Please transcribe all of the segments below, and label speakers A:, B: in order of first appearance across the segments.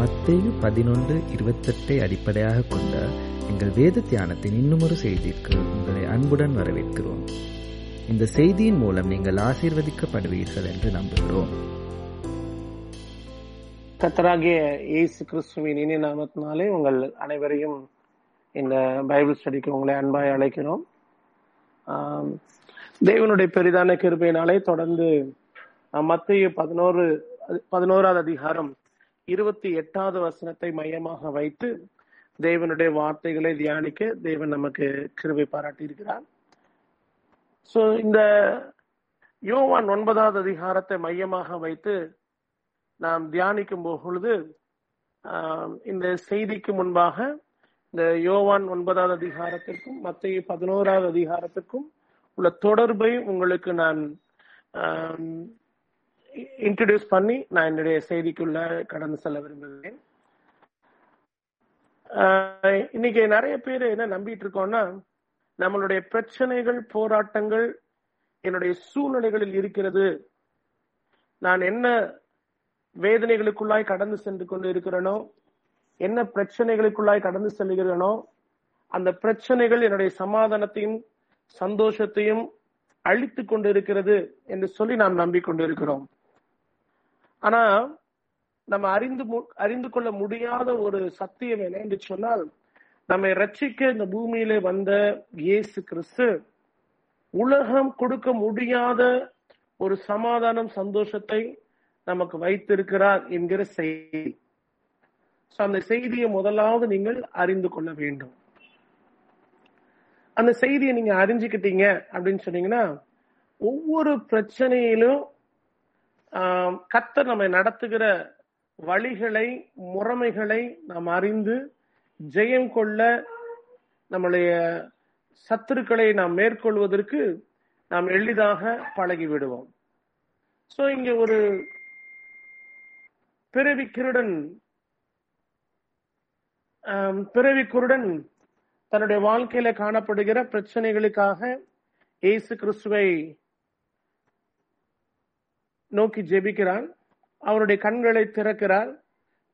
A: மத்தேயு பதினொன்று இருபத்தெட்டை அடிப்படையாக கொண்ட எங்கள் வேத தியானத்தின் இன்னுமொரு செய்திக்கு உங்களை அன்புடன் வரவேற்கிறோம். இந்த செய்தியின் மூலம் நீங்கள் ஆசீர்வதிக்கப்படுவீர்கள் என்று நம்புகிறோம்.
B: கத்தராகிய இயேசு கிறிஸ்துவின் இனி நாமத்தினாலே உங்கள் அனைவரையும் இந்த பைபிள் ஸ்டடிக்கு உங்களை அன்பாய் அழைக்கிறோம். தேவனுடைய பெரிதான கிருபையினாலே தொடர்ந்து மத்திய பதினோரு பதினோராவது அதிகாரம் இருபத்தி எட்டாவது வசனத்தை மையமாக வைத்து தேவனுடைய வார்த்தைகளை தியானிக்க தேவன் நமக்கு கிருபை பாராட்டி இருக்கிறார் சோ இந்த யோவான் ஒன்பதாவது அதிகாரத்தை மையமாக வைத்து நாம் தியானிக்கும் பொழுது இந்த செய்திக்கு முன்பாக இந்த யோவான் ஒன்பதாவது அதிகாரத்திற்கும் மத்திய பதினோராவது அதிகாரத்திற்கும் உள்ள தொடர்பை உங்களுக்கு நான் இன்ட்ரடியூஸ் பண்ணி நான் என்னுடைய செய்திக்குள்ள கடந்து செல்ல விரும்புகிறேன். ஆஹ், இன்னைக்கு நிறைய பேர் என்ன நம்பிட்டு இருக்கோம்னா நம்மளுடைய பிரச்சனைகள் போராட்டங்கள் என்னுடைய சூழ்நிலைகளில் இருக்கிறது. நான் என்ன வேதனைகளுக்குள்ளாய் கடந்து சென்று கொண்டு இருக்கிறேனோ என்ன பிரச்சனைகளுக்குள்ளாய் கடந்து செல்கிறேனோ அந்த பிரச்சனைகள் என்னுடைய சமாதானத்தையும் சந்தோஷத்தையும் அழித்து கொண்டு இருக்கிறது என்று சொல்லி நாம் நம்பிக்கொண்டு இருக்கிறோம். ஆனா நம்ம அறிந்து மு- அறிந்து கொள்ள முடியாத ஒரு சத்தியம் என்ன என்று சொன்னால் நம்மை ரட்சிக்க இந்த பூமியில வந்த இயேசு கிறிஸ்து உலகம் கொடுக்க முடியாத ஒரு சமாதானம் சந்தோஷத்தை நமக்கு வைத்திருக்கிறார் என்கிற செய்தி. அந்த செய்தியை முதலாவது நீங்கள் அறிந்து கொள்ள வேண்டும். அந்த செய்தியை நீங்க அறிஞ்சுக்கிட்டீங்க அப்படின்னு சொன்னீங்கன்னா ஒவ்வொரு பிரச்சனையிலும் கத்தர் நம்மை நடத்துகிற வழிகளை முறைமைகளை நாம் அறிந்து ஜெயம் கொள்ள நம்முடைய சத்துருக்களை நாம் மேற்கொள்வதற்கு நாம் எளிதாக பழகி விடுவோம் சோ இங்க ஒரு பிறவி கிருடன் பிறவி குருடன் தன்னுடைய வாழ்க்கையில காணப்படுகிற பிரச்சனைகளுக்காக இயேசு கிறிஸ்துவை நோக்கி ஜெபிக்கிறான் அவருடைய கண்களை திறக்கிறார்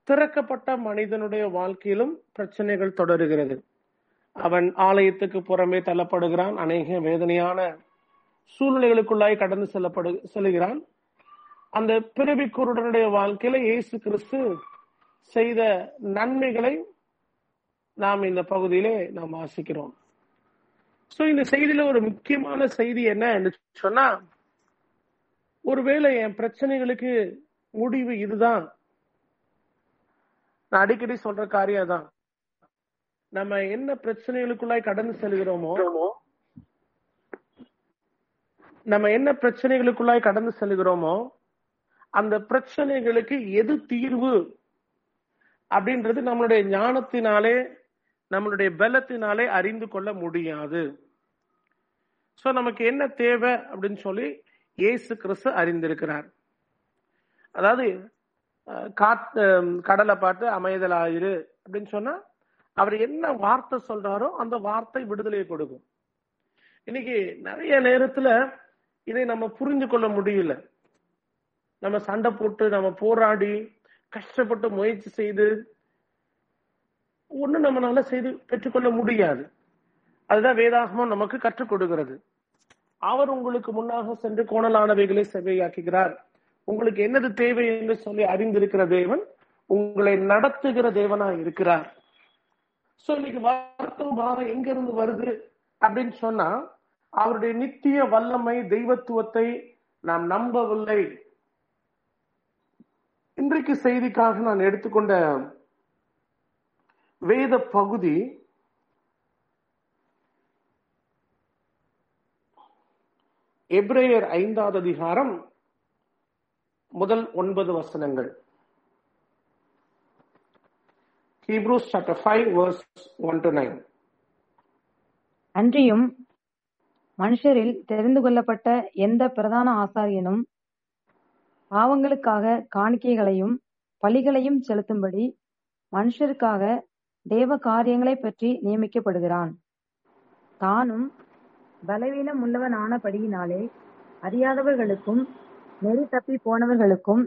B: திறக்கப்பட்ட மனிதனுடைய வாழ்க்கையிலும் பிரச்சனைகள் தொடருகிறது. அவன் ஆலயத்துக்கு புறமே தள்ளப்படுகிறான். அநேக வேதனையான சூழ்நிலைகளுக்குள்ளாய் கடந்து செல்லப்படு செல்கிறான். அந்த பிறவி குருடனுடைய வாழ்க்கையில இயேசு கிறிஸ்து செய்த நன்மைகளை நாம் இந்த பகுதியிலே நாம் வாசிக்கிறோம். சோ இந்த செய்தியில ஒரு முக்கியமான செய்தி என்ன என்று சொன்னா ஒருவேளை என் பிரச்சனைகளுக்கு முடிவு இதுதான். நான் அடிக்கடி சொல்ற காரியம் தான் நம்ம என்ன பிரச்சனைகளுக்குள்ளாய் கடந்து செல்கிறோமோ நம்ம என்ன பிரச்சனைகளுக்குள்ளாய் கடந்து செல்கிறோமோ அந்த பிரச்சனைகளுக்கு எது தீர்வு அப்படின்றது நம்மளுடைய ஞானத்தினாலே நம்மளுடைய பலத்தினாலே அறிந்து கொள்ள முடியாது. சோ நமக்கு என்ன தேவை அப்படின்னு சொல்லி இயேசு கிறிஸ்து அறிந்திருக்கிறார். அதாவது காத் கடலை பார்த்து அமைதலாயிரு அப்படின்னு சொன்னா அவர் என்ன வார்த்தை சொல்றாரோ அந்த வார்த்தை விடுதலையை கொடுக்கும். இன்னைக்கு நிறைய நேரத்துல இதை நம்ம புரிஞ்சு கொள்ள முடியல. நம்ம சண்டை போட்டு நம்ம போராடி கஷ்டப்பட்டு முயற்சி செய்து ஒண்ணு நம்மளால செய்து பெற்றுக்கொள்ள முடியாது. அதுதான் வேதாகமம் நமக்கு கற்றுக் கொடுக்கிறது. அவர் உங்களுக்கு முன்னாக சென்று கோணலானவைகளை செவையாக்குகிறார் உங்களுக்கு என்னது தேவை என்று சொல்லி அறிந்திருக்கிற தேவன் உங்களை நடத்துகிற தேவனா இருக்கிறார். சோ இன்னைக்கு வருத்தம் பாரம் எங்க இருந்து வருது அப்படின்னு சொன்னா அவருடைய நித்திய வல்லமை தெய்வத்துவத்தை நாம் நம்பவில்லை. இன்றைக்கு செய்திக்காக நான் எடுத்துக்கொண்ட வேத பகுதி எப்ரேயர் ஐந்தாவது அதிகாரம் முதல் ஒன்பது வசனங்கள். Hebrews chapter five verse one to nine
C: அன்றியும் மனுஷரில் தெரிந்து கொள்ளப்பட்ட எந்த பிரதான ஆசாரியனும் பாவங்களுக்காக காணிக்கைகளையும் பலிகளையும் செலுத்தும்படி மனுஷருக்காக தேவ காரியங்களைப் பற்றி நியமிக்கப்படுகிறான். தானும் பலவீனம் உள்ளவனானபடியினாலே அறியாதவர்களுக்கும் நெறி தப்பி போனவர்களுக்கும்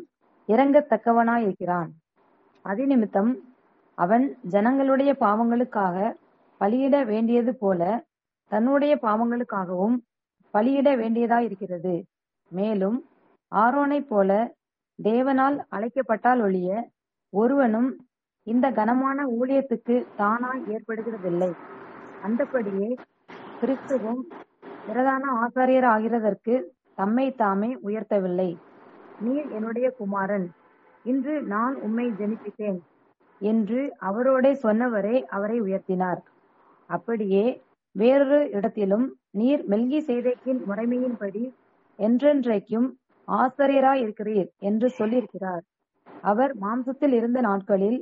C: இரங்கத்தக்கவனாயிருக்கிறான் அதிநிமித்தம் அவன் ஜனங்களுடைய பாவங்களுக்காக பலியிட வேண்டியது போல தன்னுடைய பாவங்களுக்காகவும் பலியிட வேண்டியதாயிருக்கிறது. மேலும் ஆரோனைப் போல தேவனால் அழைக்கப்பட்டால் ஒழிய ஒருவனும் இந்த கனமான ஊழியத்துக்கு தானாய் ஏற்படுகிறதில்லை. அந்தப்படியே கிறிஸ்துவும் பிரதான ஆசாரியர் ஆகிறதற்கு தம்மை தாமே உயர்த்தவில்லை. நீர் என்னுடைய குமாரன். இன்று நான் உம்மை ஜெனிப்பித்தேன் என்று அவரோடே சொன்னவரே அவரை உயர்த்தினார். அப்படியே வேறொரு இடத்திலும் நீர் மெல்கி சேதைக்கின் முறைமையின்படி என்றென்றைக்கும் ஆசிரியராய் இருக்கிறீர் என்று சொல்லியிருக்கிறார். அவர் மாம்சத்தில் இருந்த நாட்களில்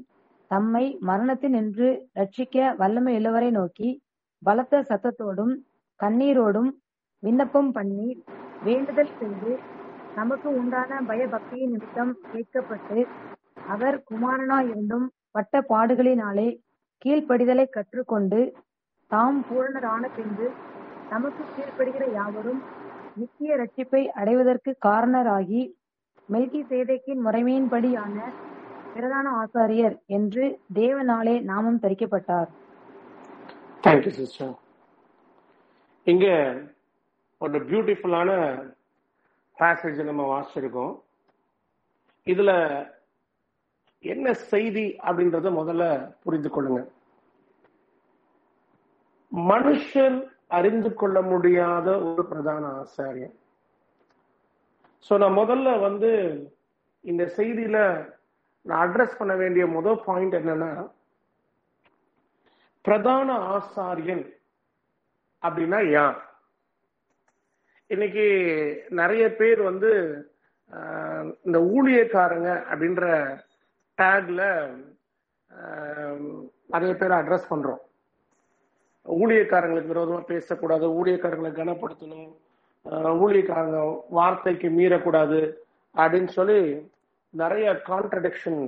C: தம்மை மரணத்தினின்று ரட்சிக்க வல்லமை இளவரை நோக்கி பலத்த சத்தத்தோடும் கண்ணீரோடும் விண்ணப்பம் பண்ணி வேண்டுதல் செய்து நமக்கு உண்டான பயபக்தியின் நிமித்தம் கேட்கப்பட்டு அவர் குமாரனாயிருந்தும் பட்ட பாடுகளினாலே கீழ்ப்படிதலை கற்றுக்கொண்டு தாம் பூரணரான பின்பு நமக்கு கீழ்ப்படுகிற யாவரும் நித்திய ரட்சிப்பை அடைவதற்கு காரணராகி மெல்கி சேதைக்கின் முறைமையின்படியான பிரதான ஆசாரியர் என்று தேவனாலே நாமம் தரிக்கப்பட்டார்.
B: தேங்க்யூ சிஸ்டர் இங்க ஒரு பியூட்டிஃபுல்லான பேசேஜ் நம்ம வாசிச்சிருக்கோம். இதுல என்ன செய்தி அப்படின்றத முதல்ல புரிந்து கொள்ளுங்க. மனுஷன் அறிந்து கொள்ள முடியாத ஒரு பிரதான ஆசாரியன் சோ நான் முதல்ல வந்து இந்த செய்தியில நான் அட்ரஸ் பண்ண வேண்டிய முதல் பாயிண்ட் என்னன்னா பிரதான ஆசாரியன் அப்படின்னா யார்? இன்னைக்கு நிறைய பேர் வந்து இந்த ஊழியக்காரங்க அப்படின்ற டேக்ல நிறைய பேர் அட்ரஸ் பண்றோம். ஊழியக்காரங்களுக்கு விரோதமா பேசக்கூடாது ஊழியக்காரங்களை கனப்படுத்தணும் ஊழியக்காரங்க வார்த்தைக்கு மீறக்கூடாது அப்படின்னு சொல்லி நிறைய கான்ட்ரடிக்ஷன்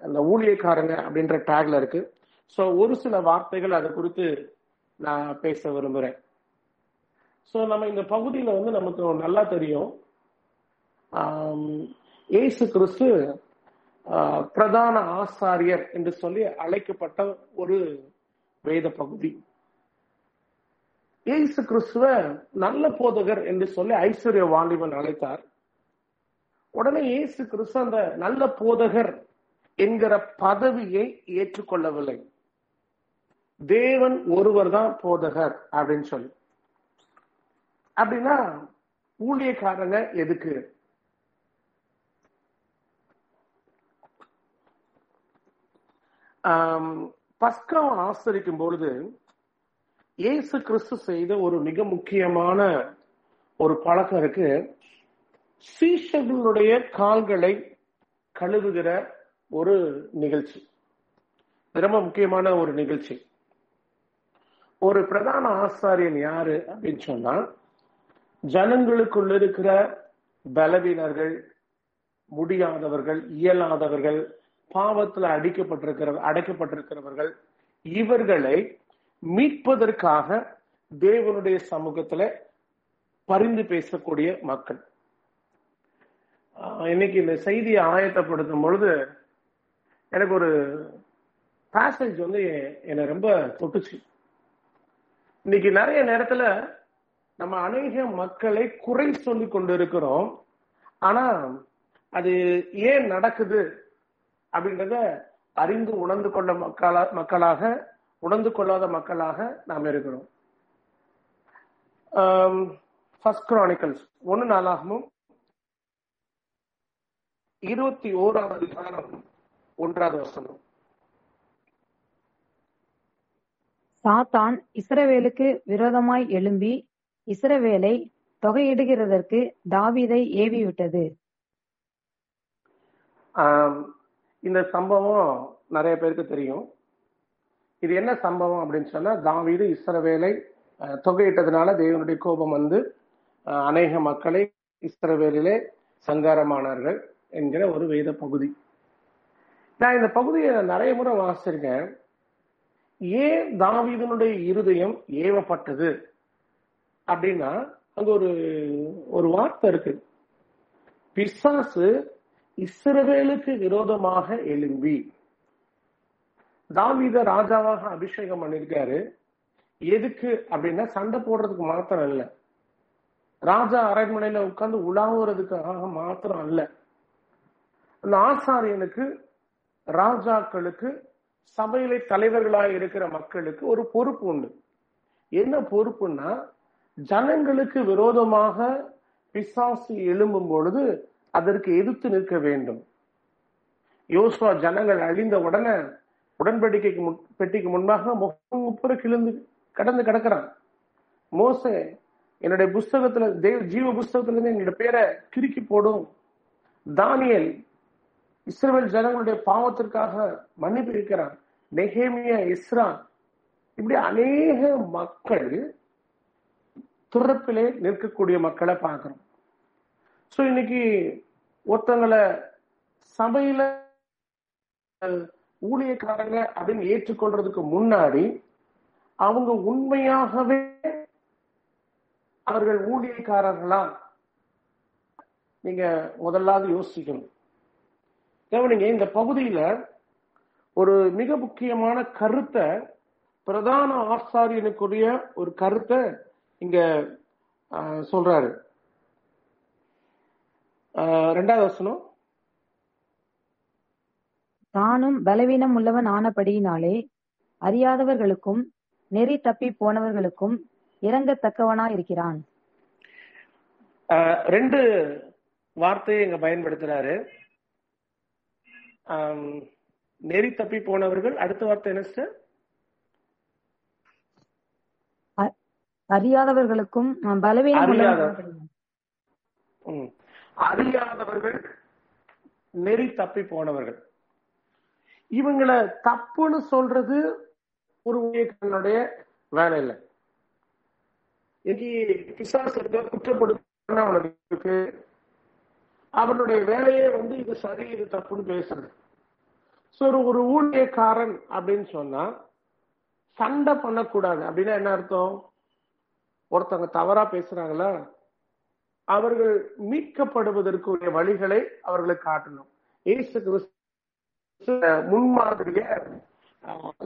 B: அந்த ஊழியக்காரங்க அப்படின்ற டேக்ல இருக்கு. ஸோ ஒரு சில வார்த்தைகள் அதை குறித்து நான் பேச விரும்புகிறேன் ஸோ நம்ம இந்த பகுதியில் வந்து நமக்கு நல்லா தெரியும். ஏசு இயேசு கிறிஸ்து பிரதான ஆசாரியர் என்று சொல்லி அழைக்கப்பட்ட ஒரு வேத பகுதி. இயேசு கிறிஸ்துவ நல்ல போதகர் என்று சொல்லி ஐஸ்வர்ய வாலிபன் அழைத்தார். உடனே இயேசு கிறிஸ்து அந்த நல்ல போதகர் என்கிற பதவியை ஏற்றுக்கொள்ளவில்லை. தேவன் ஒருவர் தான் போதகர் அப்படின்னு சொல்லி. அப்படின்னா ஊழியக்காரங்க எதுக்கு? பஸ்காவை ஆசரிக்கும் பொழுது இயேசு கிறிஸ்து செய்த ஒரு மிக முக்கியமான ஒரு பழக்கம் இருக்கு. சீஷர்களுடைய கால்களை கழுவுகிற ஒரு நிகழ்ச்சி. ரொம்ப முக்கியமான ஒரு நிகழ்ச்சி. ஒரு பிரதான ஆசாரியன் யாரு அப்படின்னு சொன்னா ஜனங்களுக்குள்ள இருக்கிற பலவீனர்கள் முடியாதவர்கள் இயலாதவர்கள் பாவத்துல அடிக்கப்பட்டிருக்கிற அடைக்கப்பட்டிருக்கிறவர்கள் இவர்களை மீட்பதற்காக தேவனுடைய சமூகத்துல பரிந்து பேசக்கூடிய மக்கள். இன்னைக்கு இந்த செய்தியை ஆயத்தப்படுத்தும் பொழுது எனக்கு ஒரு பேசேஜ் வந்து என்னை ரொம்ப தொட்டுச்சு. இன்னைக்கு நிறைய நேரத்துல நம்ம அநேக மக்களை குறை சொல்லி கொண்டிருக்கிறோம். ஆனா அது ஏன் நடக்குது அப்படின்றத அறிந்து உணர்ந்து கொண்ட மக்களா மக்களாக உணர்ந்து கொள்ளாத மக்களாக நாம் இருக்கிறோம். ஃபர்ஸ்ட் கிரானிக்கல்ஸ் ஒன்னு நாளாகவும் இருபத்தி ஓராவது அதிகாரம் ஒன்றாவது வசனம்.
C: சாத்தான் இஸ்ரவேலுக்கு விரோதமாய் எழும்பி இஸ்ரவேலை தொகையிடுகிறதற்கு தாவீதை ஏவிவிட்டது.
B: இந்த சம்பவம் நிறைய பேருக்கு தெரியும். இது என்ன சம்பவம் அப்படின்னு சொன்னா தாவீது இஸ்ரவேலை தொகையிட்டதுனால தேவனுடைய கோபம் வந்து அநேக மக்களை இஸ்ரவேலிலே சங்காரமானார்கள் என்கிற ஒரு வேத பகுதி. நான் இந்த பகுதியை நிறைய முறை வாசிச்சிருக்கேன். ஏன் தாவீதனுடைய இருதயம் ஏவப்பட்டது. அப்படின்னா அங்க ஒரு ஒரு வார்த்தை இருக்கு. பிசாசு இஸ்ரவேலுக்கு விரோதமாக எழும்பி. தாவீத ராஜாவாக அபிஷேகம் பண்ணிருக்காரு எதுக்கு அப்படின்னா சண்டை போடுறதுக்கு மாத்திரம் இல்ல ராஜா அரண்மனையில உட்கார்ந்து உலாவுறதுக்காக மாத்திரம் அல்ல. அந்த ஆசாரியனுக்கு ராஜாக்களுக்கு சபையிலே தலைவர்களாக இருக்கிற மக்களுக்கு ஒரு பொறுப்பு உண்டு. என்ன பொறுப்புன்னா ஜனங்களுக்கு விரோதமாக பிசாசு எழும்பும் பொழுது அதற்கு எதிர்த்து நிற்க வேண்டும். யோசுவா ஜனங்கள் அழிந்த உடனே உடன்படிக்கைக்கு முன்- பெட்டிக்கு முன்பாக முகம் முப்புற கிழந்து கடந்து கிடக்கிறான். மோச என்னுடைய புஸ்தகத்துல தேவ ஜீவ புஸ்தகத்துல இருந்து என்னுடைய பேரை கிறுக்கி போடும். தானியல் இஸ்ரேல் ஜனங்களுடைய பாவத்திற்காக மன்னிப்பு இருக்கிறான் நெகேமியா இஸ்ரான் இப்படி அநேக மக்கள் துறப்பிலே நிற்கக்கூடிய மக்களை பார்க்கிறோம். சோ இன்னைக்கு ஒருத்தங்களை சபையில ஊழியக்காரங்க அப்படின்னு ஏற்றுக்கொள்றதுக்கு முன்னாடி அவங்க உண்மையாகவே அவர்கள் ஊழியக்காரர்களா? நீங்க முதலாவது யோசிக்கணும். கவனிங்க இந்த பகுதியில ஒரு மிக முக்கியமான கருத்தை பிரதான ஆசாரியனுக்குரிய ஒரு கருத்தை இங்க சொல்றாரு. ரெண்டாவது வசனம்.
C: தானும் பலவீனம் உள்ளவன் ஆனபடியினாலே அறியாதவர்களுக்கும் நெறி தப்பி போனவர்களுக்கும் இறங்கத்தக்கவனா இருக்கிறான்
B: ரெண்டு வார்த்தையை இங்க பயன்படுத்துறாரு. நெறி தப்பி போனவர்கள் அடுத்த வார்த்தை என்ன?
C: அ- அறியாதவர்களுக்கும்.
B: அறியாதவர்கள் நெறி தப்பி போனவர்கள் இவங்களை தப்புன்னு சொல்றது ஒரு ஊழியக்காரனுடைய வேலை இல்லை இன்னைக்கு பிசாசு குற்றப்படுத்த அவனுடைய வேலையே வந்து இது சரி இது தப்புன்னு பேசுறது. சோ ஒரு ஒரு ஊழியக்காரன் அப்படின்னு சொன்னா சண்டை பண்ணக்கூடாது. அப்படின்னா என்ன அர்த்தம்? ஒருத்தவங்க தவறா பேசுறாங்களா? அவர்கள் மீட்கப்படுவதற்குரிய வழிகளை அவர்களுக்கு காட்டணும். ஏசு கிறிஸ்து முன்மாதிரிய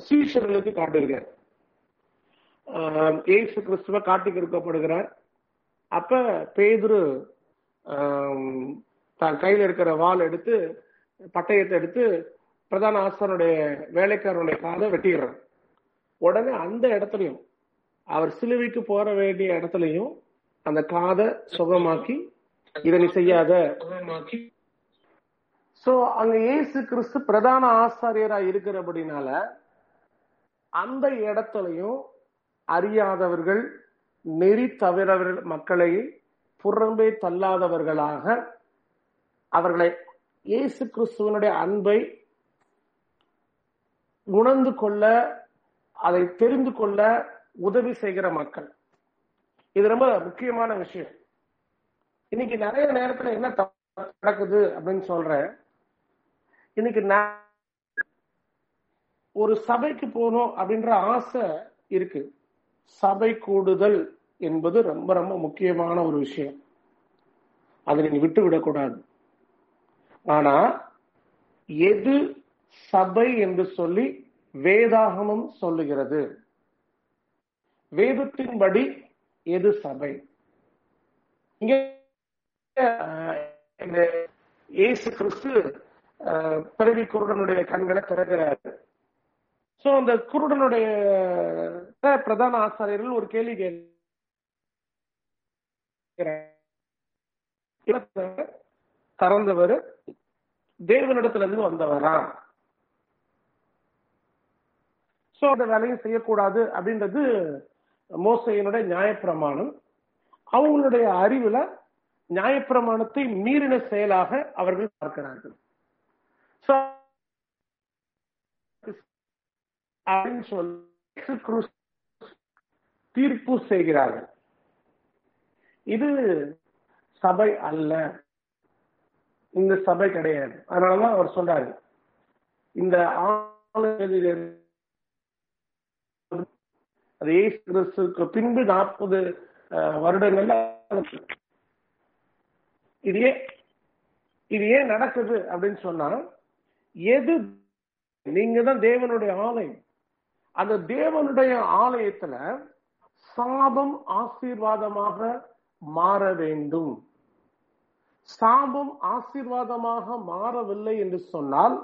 B: சீஷர்களுக்கு காட்டுகிறார். ஏசு கிறிஸ்துவ காட்டி கொடுக்கப்படுகிறார். அப்ப பேதுரு தான் கையில் இருக்கிற வால் எடுத்து பட்டயத்தை எடுத்து பிரதான ஆசாரனுடைய வேலைக்காரனுடைய காதை வெட்டிடுறான் உடனே அந்த இடத்துலயும் அவர் சிலுவைக்கு போற வேண்டிய இடத்துலயும் அந்த காதை சுகமாக்கி இதை நீ செய்யாத. சோ அங்க இயேசு கிறிஸ்து பிரதான ஆசாரியரா இருக்கிறபடினால அந்த இடத்துலையும் அறியாதவர்கள் நெறி தவிரவர்கள் மக்களை புறம்பே தள்ளாதவர்களாக அவர்களை இயேசு கிறிஸ்துவனுடைய அன்பை உணர்ந்து கொள்ள அதை தெரிந்து கொள்ள உதவி செய்கிற மக்கள். இது ரொம்ப முக்கியமான விஷயம். இன்னைக்கு நிறைய நேரத்துல என்ன நடக்குது அப்படின்னு சொல்றேன். இன்னைக்கு ஒரு சபைக்கு போகணும் அப்படின்ற ஆசை இருக்கு. சபை கூடுதல் என்பது ரொம்ப ரொம்ப முக்கியமான ஒரு விஷயம். அதை நீங்க விட்டு விடக்கூடாது ஆனா எது சபை என்று சொல்லி வேதாகமம் சொல்லுகிறது? வேதத்தின்படி எது சபை? இங்க இயேசு கிறிஸ்து பிறவி குருடனுடைய கண்களை திறக்கிறாரு. சோ அந்த குருடனுடைய பிரதான ஆசாரியர்கள் ஒரு கேள்வி கேள்வி திறந்தவர் தேவனிடத்துல இருந்து வந்தவரா? சோ அந்த வேலையும் செய்யக்கூடாது அப்படின்றது மோசையினுடைய நியாயப்பிரமாணம். அவங்களுடைய அறிவுல நியாயப்பிரமாணத்தை மீறின செயலாக அவர்கள் பார்க்கிறார்கள். அப்படின்னு தீர்ப்பு செய்கிறார்கள். இது சபை அல்ல. இந்த சபை கிடையாது. அதனாலதான் அவர் சொல்றாரு. இந்த அது கிறிஸ்துக்கு பின்பு நாற்பது வருடங்கள்ல இதையே இது ஏன் நடக்குது அப்படின்னு சொன்னா எது நீங்க தான் தேவனுடைய ஆலயம். அந்த தேவனுடைய ஆலயத்துல சாபம் ஆசீர்வாதமாக மாற வேண்டும். சாபம் ஆசீர்வாதமாக மாறவில்லை என்று சொன்னால்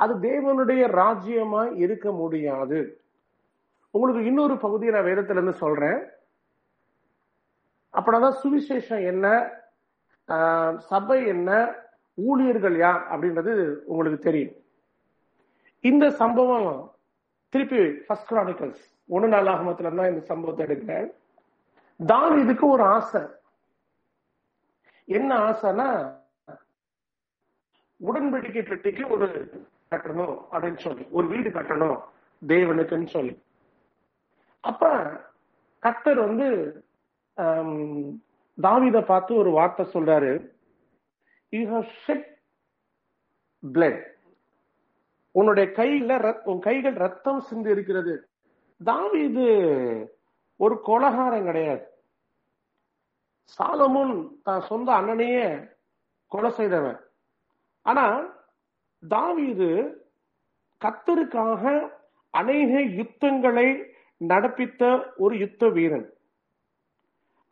B: அது தேவனுடைய ராஜ்யமாய் இருக்க முடியாது. உங்களுக்கு இன்னொரு பகுதியை நான் வேதத்துல இருந்து சொல்றேன் அப்படின்னா சுவிசேஷம் என்ன? ஆஹ், சபை என்ன? ஊழியர்கள் யார்? அப்படின்றது உங்களுக்கு தெரியும். இந்த சம்பவம் திருப்பி ஃபர்ஸ்ட் கிரானிக்கல்ஸ் ஒன்னு நாளாகமத்துல தான் இந்த சம்பவத்தை எடுக்கிறேன். தான் இதுக்கு ஒரு ஆசை. என்ன ஆசைன்னா உடன்படிக்கை பெட்டிக்கு ஒரு கட்டணும் அப்படின்னு சொல்லி ஒரு வீடு கட்டணும் தேவனுக்குன்னு சொல்லி. அப்ப கத்தர் வந்து தாவித பார்த்து ஒரு வார்த்தை சொல்றாரு. யூ ஹவ் ஷெட் பிளட் உன்னுடைய கையில உன் கைகள் ரத்தம் சிந்து இருக்கிறது தாவிது ஒரு கொலகாரம் கிடையாது. சாலமுன் தான் சொந்த அண்ணனையே கொலை செய்தவன். ஆனா தாவீது கத்தருக்காக அநேக யுத்தங்களை நடப்பித்த ஒரு யுத்த வீரன்.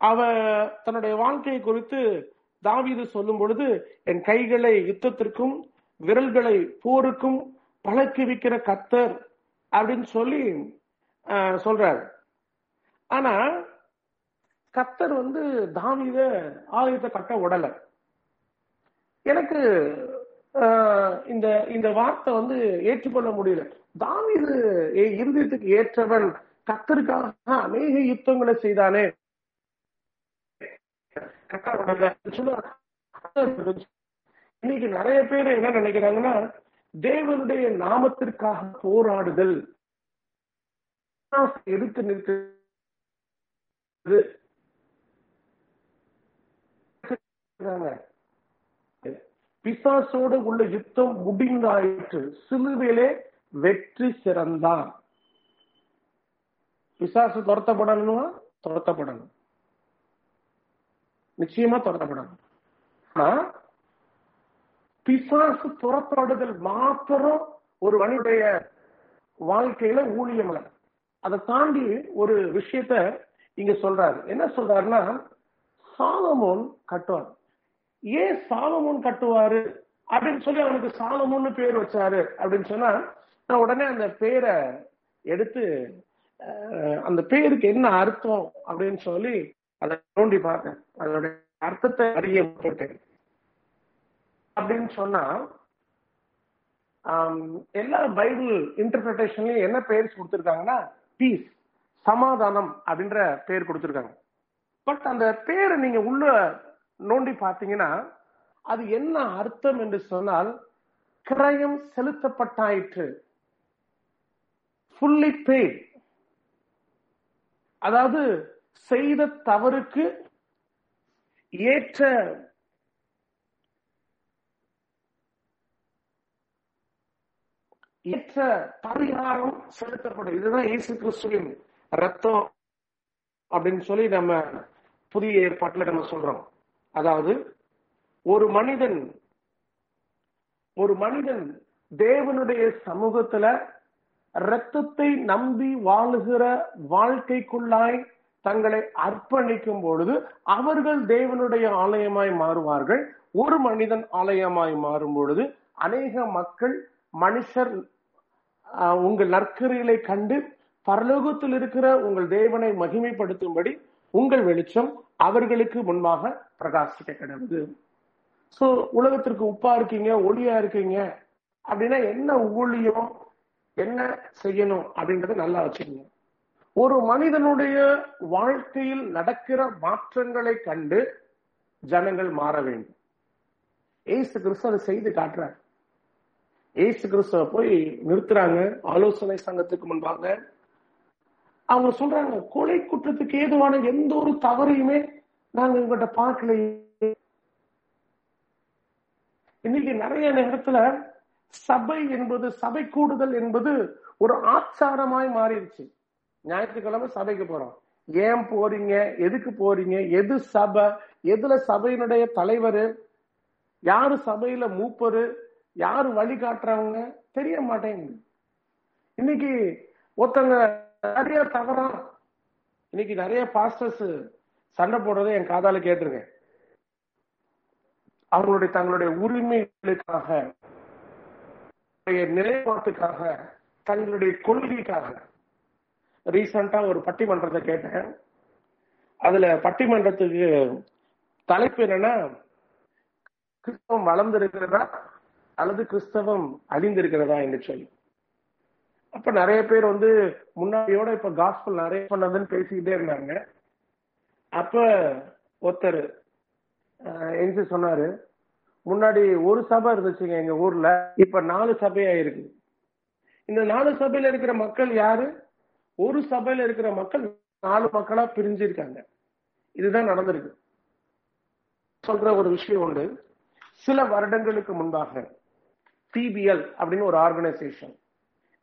B: அவ தன்னுடைய வாழ்க்கையை குறித்து தாவீது சொல்லும் பொழுது என் கைகளை யுத்தத்திற்கும் விரல்களை போருக்கும் பழக்குவிக்கிற கத்தர் அப்படின்னு சொல்லி ஆஹ், சொல்றாரு. ஆனா கத்தர் வந்து தாவீத ஆலயத்தை கட்ட உடல. எனக்கு ஆஹ், இந்த இந்த வார்த்தை வந்து ஏற்றுக்கொள்ள முடியல. தாவீது இருதயத்துக்கு ஏற்றவன் கத்தருக்காக அநேக யுத்தங்களை செய்தானே. இன்னைக்கு நிறைய பேர் என்ன நினைக்கிறாங்கன்னா தேவனுடைய நாமத்திற்காக போராடுதல். எதிர்த்து நிற்கிறது பிசாசோடு உள்ள யுத்தம் முடிந்தாயிற்று. சிலுவையிலே வெற்றி சிறந்தான். பிசாசு துரத்தப்படணுமா? துரத்தப்படணும். நிச்சயமா துரத்தப்படணும். ஆனா பிசாசு புறப்படுதல் மாத்திரம் ஒரு மனிதனுடைய வாழ்க்கையில ஊழியம் அல்ல. அதை தாண்டி ஒரு விஷயத்த இங்க சொல்றாரு. என்ன சொல்றாருன்னா சாலமோன் கட்டுவான். ஏன் சாலமோன் கட்டுவாரு? அப்படின்னு சொல்லி அவனுக்கு சாலமோன்னு பேர் வச்சாரு. அப்படின்னு சொன்னா நான் உடனே அந்த பேரை எடுத்து அந்த பேருக்கு என்ன அர்த்தம் அப்படின்னு சொல்லி அதை தோண்டி பார்த்தேன். அதோட அர்த்தத்தை அறிய போட்டேன் அப்படின்னு சொன்னா எல்லா பைபிள் இன்டர்பிரேஷன்லயும் என்ன பேர் கொடுத்துருக்காங்கன்னா பீஸ் சமாதானம் அப்படின்ற பேர் கொடுத்துருக்காங்க. பட் அந்த பேரை நீங்க உள்ள நோண்டி பார்த்தீங்கன்னா அது என்ன அர்த்தம் என்று சொன்னால் கிரயம் செலுத்தப்பட்டாயிற்று. Fully paid. அதாவது செய்த தவறுக்கு ஏற்ற ஏற்ற பரிகாரம் செலுத்தப்படும். இதுதான் இயேசு கிறிஸ்துவின் ரத்தம் அப்படின்னு சொல்லி நம்ம புதிய ஏற்பாட்டுல நம்ம சொல்றோம். அதாவது ஒரு மனிதன் ஒரு மனிதன் தேவனுடைய சமூகத்துல ரத்தத்தை நம்பி வாழுகிற வாழ்க்கைக்குள்ளாய் தங்களை அர்ப்பணிக்கும் பொழுது அவர்கள் தேவனுடைய ஆலயமாய் மாறுவார்கள். ஒரு மனிதன் ஆலயமாய் மாறும் பொழுது அநேக மக்கள் மனுஷர் ஆஹ், உங்கள் நற்கரைகளை கண்டு பரலோகத்தில் இருக்கிற உங்கள் தேவனை மகிமைப்படுத்தும்படி உங்கள் வெளிச்சம் அவர்களுக்கு முன்பாக பிரகாசிக்க கிடந்தது ஸோ உலகத்திற்கு உப்பா இருக்கீங்க ஒளியா இருக்கீங்க அப்படின்னா என்ன ஊழியம் என்ன செய்யணும் அப்படின்றத நல்லா வச்சுக்கோங்க. ஒரு மனிதனுடைய வாழ்க்கையில் நடக்கிற மாற்றங்களை கண்டு ஜனங்கள் மாற வேண்டும். ஏசு கிறிஸ்து அதை செய்து காட்டுறார். ஏசு கிறிஸ்துவ போய் நிறுத்துறாங்க ஆலோசனை சங்கத்துக்கு முன்பாக அவங்க சொல்றாங்க கொலை குற்றத்துக்கு ஏதுவான எந்த ஒரு தவறையுமே நாங்க இவங்கிட்ட பார்க்கலையே. இன்னைக்கு நிறைய நேரத்துல சபை என்பது சபை கூடுதல் என்பது ஒரு ஆச்சாரமாய் மாறிடுச்சு. ஞாயிற்றுக்கிழமை சபைக்கு போறோம். ஏன் போறீங்க? எதுக்கு போறீங்க? எது சபை? எதுல சபையினுடைய தலைவர்? யாரு சபையில மூப்பரு? யாரு வழி காட்டுறவங்க? தெரிய மாட்டேங்குது. இன்னைக்கு ஒருத்தங்க நிறைய தவறா. இன்னைக்கு நிறைய பாஸ்டர்ஸ் சண்டை போடுறதை என் காதால கேட்டிருக்கேன். அவங்களுடைய தங்களுடைய உரிமைகளுக்காக நிலைப்பாட்டுக்காக தங்களுடைய கொள்கைக்காக ரீசண்டா ஒரு பட்டிமன்றத்தை கேட்டேன். அதுல பட்டிமன்றத்துக்கு தலைப்பு என்னன்னா கிறிஸ்தவம் வளர்ந்திருக்கிறதா அல்லது கிறிஸ்தவம் அழிந்திருக்கிறதா என்று சொல்லி. அப்ப நிறைய பேர் வந்து முன்னாடியோட இப்ப காஸ்பல் நிறைய பண்ணதுன்னு பேசிக்கிட்டே இருந்தாங்க. அப்ப ஒருத்தர் எங்க சொன்னாரு முன்னாடி ஒரு சபை இருந்துச்சுங்க எங்க ஊர்ல இப்ப நாலு சபையா இருக்கு இந்த நாலு சபையில இருக்கிற மக்கள் யாரு? ஒரு சபையில இருக்கிற மக்கள் நாலு மக்களா பிரிஞ்சிருக்காங்க. இதுதான் நடந்திருக்கு. சொல்ற ஒரு விஷயம் உண்டு. சில வருடங்களுக்கு முன்பாக சிபிஎல் அப்படின்னு ஒரு ஆர்கனைசேஷன்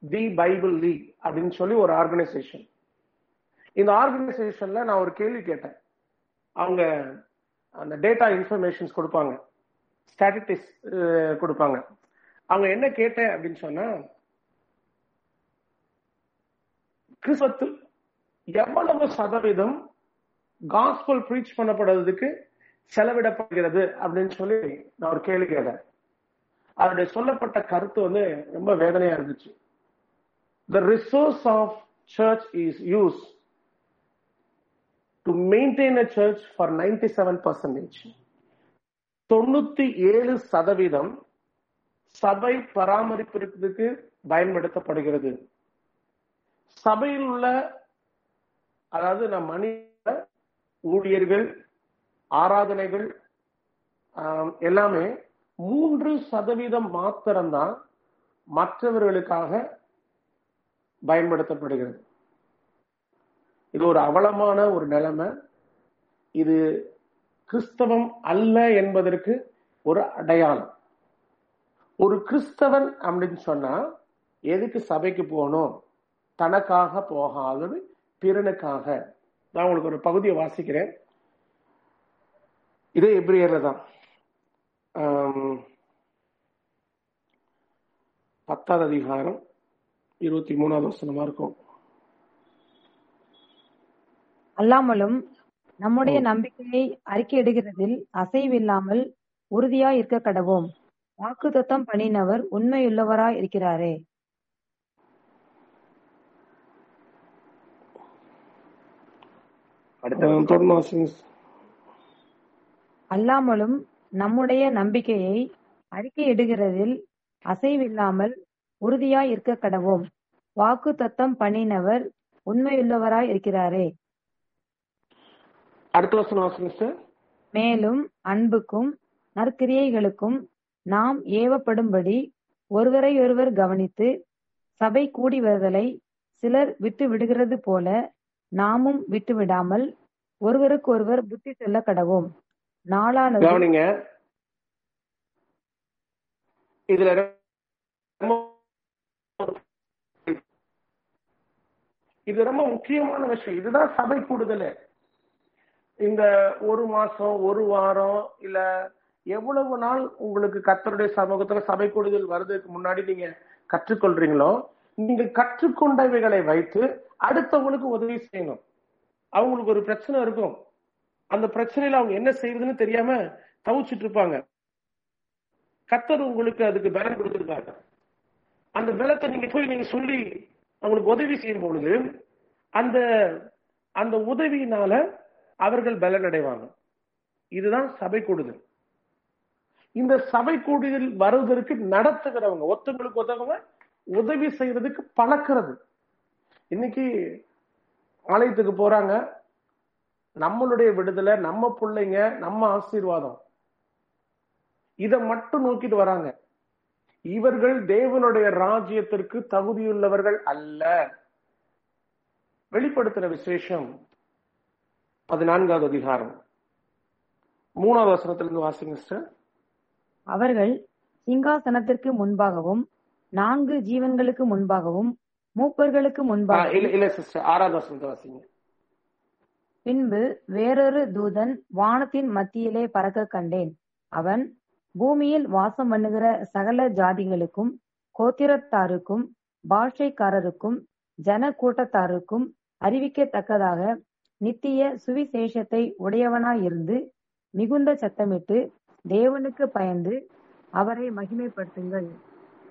B: தி பைபிள் லீக் அப்படின்னு சொல்லி ஒரு ஆர்கனைசேஷன். இந்த ஆர்கனைசேஷன்ல நான் ஒரு கேள்வி கேட்டேன். அவங்க அந்த டேட்டா இன்ஃபர்மேஷன்ஸ் கொடுப்பாங்க. ஸ்டாட்டிஸ்டிக்ஸ் கொடுப்பாங்க. அவங்க என்ன கேட்டேன் அப்படின்னு சொன்னா கிறிஸ்தவத்தில் எவ்வளவு சதவீதம் காஸ்பல் ப்ரீச் பண்ணப்படுறதுக்கு செலவிடப்படுகிறது அப்படின்னு சொல்லி நான் ஒரு கேள்வி கேட்டேன். அதனுடைய சொல்லப்பட்ட கருத்து வந்து ரொம்ப வேதனையா இருந்துச்சு. The resource of church is use to maintain a church for ninety seven percentage தொண்ணூத்தி ஏழு சதவீதம் சபை பராமரிப்பிற்கு பயன்படுத்தப்படுகிறது. சபையில் உள்ள அதாவது நம் மனித ஊழியர்கள் ஆராதனைகள் எல்லாமே மூன்று சதவீதம் மாத்திரம்தான் மற்றவர்களுக்காக பயன்படுத்தப்படுகிறது. இது ஒரு அவலமான ஒரு நிலைமை. இது கிறிஸ்தவம் அல்ல என்பதற்கு ஒரு அடையாளம். ஒரு கிறிஸ்தவன் அப்படின்னு சொன்னா எதுக்கு சபைக்கு போகணும்? தனக்காக போகாதது பிறனுக்காக. நான் உங்களுக்கு ஒரு பகுதியை வாசிக்கிறேன். இதே எப்ரியர்ல தான். பத்தாவது அதிகாரம். இருபத்தி மூணாவது வசனமா இருக்கும்
C: அல்லாமலும் நம்முடைய நம்பிக்கையை அறிக்கையிடுகிறதில் அசைவில்லாமல் உறுதியாய் இருக்க கடவோம். வாக்குத்தத்தம் பண்ணினவர் உண்மையுள்ளவராய் இருக்கிறாரே. அல்லாமலும் நம்முடைய நம்பிக்கையை அறிக்கையிடுகிறதில் அசைவில்லாமல் உறுதியாய் இருக்க கடவோம். வாக்கு தத்தம் பண்ணினவர் உண்மையுள்ளவராய் இருக்கிறாரே.
B: அடுத்த
C: மேலும் அன்புக்கும் நற்கிரியைகளுக்கும் நாம் ஏவப்படும்படி ஒருவரையொருவர் கவனித்து சபை கூடி வருதலை சிலர் விட்டு விடுகிறது போல நாமும் விட்டு விடாமல் ஒருவருக்கு ஒருவர் புத்தி சொல்ல கடவோம். நாளானது
B: இதுல இது ரொம்ப முக்கியமான விஷயம். இதுதான் சபை கூடுதல். இந்த ஒரு மாசம் ஒரு வாரம் இல்ல எவ்வளவு நாள் உங்களுக்கு கத்தருடைய சமூகத்துல சபை கூடுதல் வர்றதுக்கு முன்னாடி நீங்க கற்றுக்கொள்றீங்களோ நீங்க கற்றுக்கொண்டவைகளை வைத்து அடுத்தவங்களுக்கு உதவி செய்யணும். அவங்களுக்கு ஒரு பிரச்சனை இருக்கும். அந்த பிரச்சனையில அவங்க என்ன செய்யறதுன்னு தெரியாம தவிச்சிட்டு இருப்பாங்க. கத்தர் உங்களுக்கு அதுக்கு பலன் கொடுத்துருக்காங்க அந்த நிலத்தை நீங்க போய் நீங்க சொல்லி அவங்களுக்கு உதவி செய்யும் பொழுது அந்த அந்த உதவியினால அவர்கள் பலன் அடைவாங்க இதுதான் சபை கூடுதல். இந்த சபை கூடுதல் வருவதற்கு நடத்துகிறவங்க ஒருத்தங்களுக்கு உதவங்க உதவி செய்யறதுக்கு பழக்கிறது. இன்னைக்கு ஆலயத்துக்கு போறாங்க. நம்மளுடைய விடுதலை நம்ம பிள்ளைங்க நம்ம ஆசீர்வாதம். இதை மட்டும் நோக்கிட்டு வராங்க. இவர்கள் தேவனுடைய ராஜ்யத்திற்கு தகுதியுள்ளவர்கள் அல்ல. வெளிப்படுத்துற விசேஷம் பதினான்காவது அதிகாரம். மூணாவது வசனத்திலிருந்து வாசிங்க சார்
C: அவர்கள் சிங்காசனத்திற்கு முன்பாகவும் நான்கு ஜீவன்களுக்கு முன்பாகவும் மூப்பர்களுக்கு
B: இல்ல இல்ல சிஸ்டர். ஆறாவது வசனத்தை வாசிங்க.
C: பின்பு வேறொரு தூதன் வானத்தின் மத்தியிலே பறக்க கண்டேன். அவன் பூமியில் வாசம் பண்ணுகிற சகல ஜாதிகளுக்கும் கோத்திரத்தாருக்கும் பாஷைக்காரருக்கும் ஜன கூட்டத்தாருக்கும் அறிவிக்கத்தக்கதாக நித்திய சுவிசேஷத்தை உடையவனாயிருந்து மிகுந்த சத்தமிட்டு தேவனுக்கு பயந்து அவரை மகிமைப்படுத்துங்கள்.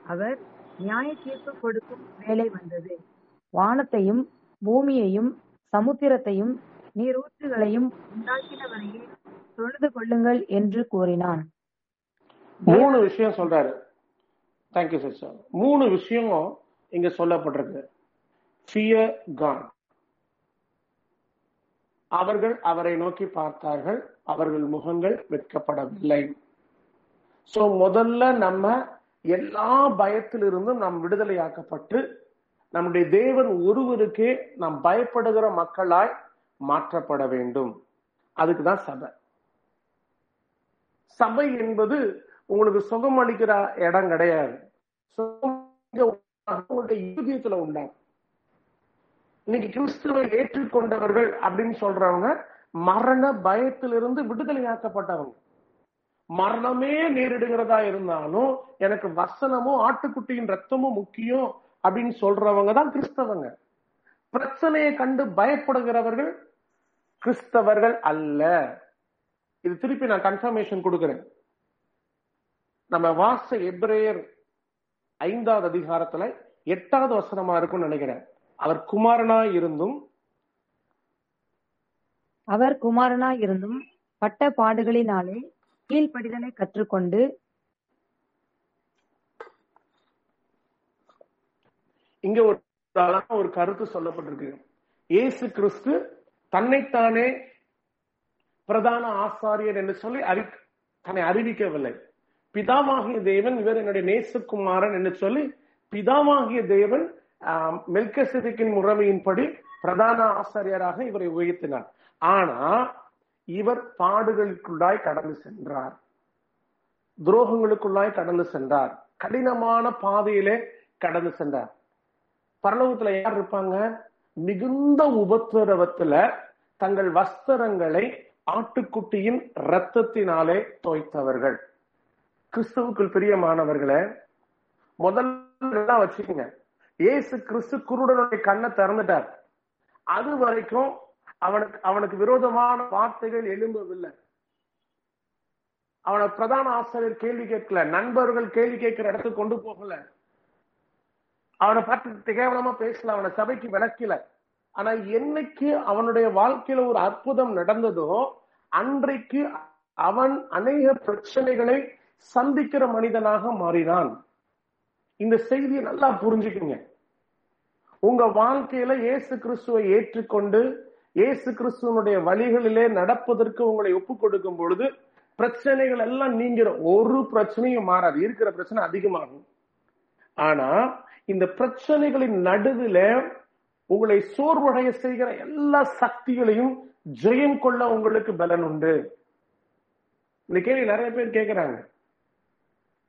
C: அவர் நியாய தீர்ப்பு கொடுக்கும் வேலை வந்தது. வானத்தையும் பூமியையும் சமுத்திரத்தையும் நீரூற்றுகளையும் உண்டாக்கினவரையே தொழுது கொள்ளுங்கள் என்று கூறினான்.
B: மூணு விஷயம் சொல்றாரு. தேங்க்யூ சிஸ்டர் மூணு விஷயமும் இங்க சொல்லப்பட்டிருக்கு. ஃபியர் கான் அவர்கள் அவரை நோக்கி பார்த்தார்கள். அவர்கள் முகங்கள் வெட்கப்படவில்லை. சோ முதல்ல நம்ம எல்லா பயத்திலிருந்தும் நாம் விடுதலையாக்கப்பட்டு நம்முடைய தேவன் ஒருவருக்கே நாம் பயப்படுகிற மக்களாய் மாற்றப்பட வேண்டும். அதுக்கு தான் சபை. சபை என்பது உங்களுக்கு சுகம் அளிக்கிற இடம் கிடையாது. உங்களுடைய இருதயத்துல உண்டாகும். இன்னைக்கு கிறிஸ்துவை ஏற்றுக்கொண்டவர்கள் அப்படின்னு சொல்றவங்க மரண பயத்திலிருந்து விடுதலையாக்கப்பட்டவங்க. மரணமே நேரிடுகிறதா இருந்தாலும் எனக்கு வசனமும் ஆட்டுக்குட்டியின் ரத்தமும் முக்கியம் அப்படின்னு சொல்றவங்க தான் கிறிஸ்தவங்க. பிரச்சனையை கண்டு பயப்படுகிறவர்கள் கிறிஸ்தவர்கள் அல்ல. இது திருப்பி நான் கன்ஃபர்மேஷன் கொடுக்குறேன். நம்ம வாச எப்ரேயர் ஐந்தாவது அதிகாரத்துல எட்டாவது வசனமா இருக்கும்னு நினைக்கிறேன். அவர் குமாரனா இருந்தும்
C: அவர் குமாரனாய் இருந்தும் பட்ட பாடுகளினாலே கீழ்ப்படிதலை கற்றுக்கொண்டு
B: இங்க ஒரு அழகா ஒரு கருத்து சொல்லப்பட்டிருக்கு. இயேசு கிறிஸ்து தன்னைத்தானே பிரதான ஆசாரியர் என்று சொல்லி அறி தன்னை அறிவிக்கவில்லை. பிதாவாகிய தேவன் இவர் என்னுடைய நேசகுமாரன் என்று சொல்லி பிதாவாகிய தேவன் மெல்கசிதிக்கின் முறைமையின்படி பிரதான ஆசிரியராக இவரை உயர்த்தினார். ஆனா இவர் பாடுகளுக்குள்ளாய் கடந்து சென்றார். துரோகங்களுக்குள்ளாய் கடந்து சென்றார். கடினமான பாதையிலே கடந்து சென்றார். பரலோகத்துல யார் இருப்பாங்க? மிகுந்த உபத்திரவத்துல தங்கள் வஸ்திரங்களை ஆட்டுக்குட்டியின் ரத்தத்தினாலே தோய்த்தவர்கள். கிறிஸ்துவுக்குள் பிரியமானவர்களே முதல்ல வச்சுக்கோங்க. ஏசு கிறிஸ்து குருடனுடைய கண்ணை திறந்துட்டார். அது வரைக்கும் அவனுக்கு அவனுக்கு விரோதமான வார்த்தைகள் எழும்பவில்லை. அவனை பிரதான ஆசிரியர் கேள்வி கேட்கல நண்பர்கள் கேள்வி கேட்கிற இடத்துக்கு கொண்டு போகல. அவனை பார்த்து கேவலமா பேசல அவனை சபைக்கு விளக்கல. ஆனா என்னைக்கு அவனுடைய வாழ்க்கையில ஒரு அற்புதம் நடந்ததோ அன்றைக்கு அவன் அநேக பிரச்சனைகளை சந்திக்கிற மனிதனாக மாறினான். இந்த செய்தியை நல்லா புரிஞ்சுக்குங்க. உங்க வாழ்க்கையில இயேசு கிறிஸ்துவை ஏற்றுக்கொண்டு இயேசு கிறிஸ்துவனுடைய வழிகளிலே நடப்பதற்கு உங்களை ஒப்பு கொடுக்கும் பொழுது பிரச்சனைகள் எல்லாம் நீங்கிற ஒரு பிரச்சனையும் மாறாது. இருக்கிற பிரச்சனை அதிகமாகும். ஆனா இந்த பிரச்சனைகளின் நடுவில் உங்களை சோர்வடைய செய்கிற எல்லா சக்திகளையும் ஜெயம் கொள்ள உங்களுக்கு பலன் உண்டு. இந்த கேள்வி நிறைய பேர் கேட்கிறாங்க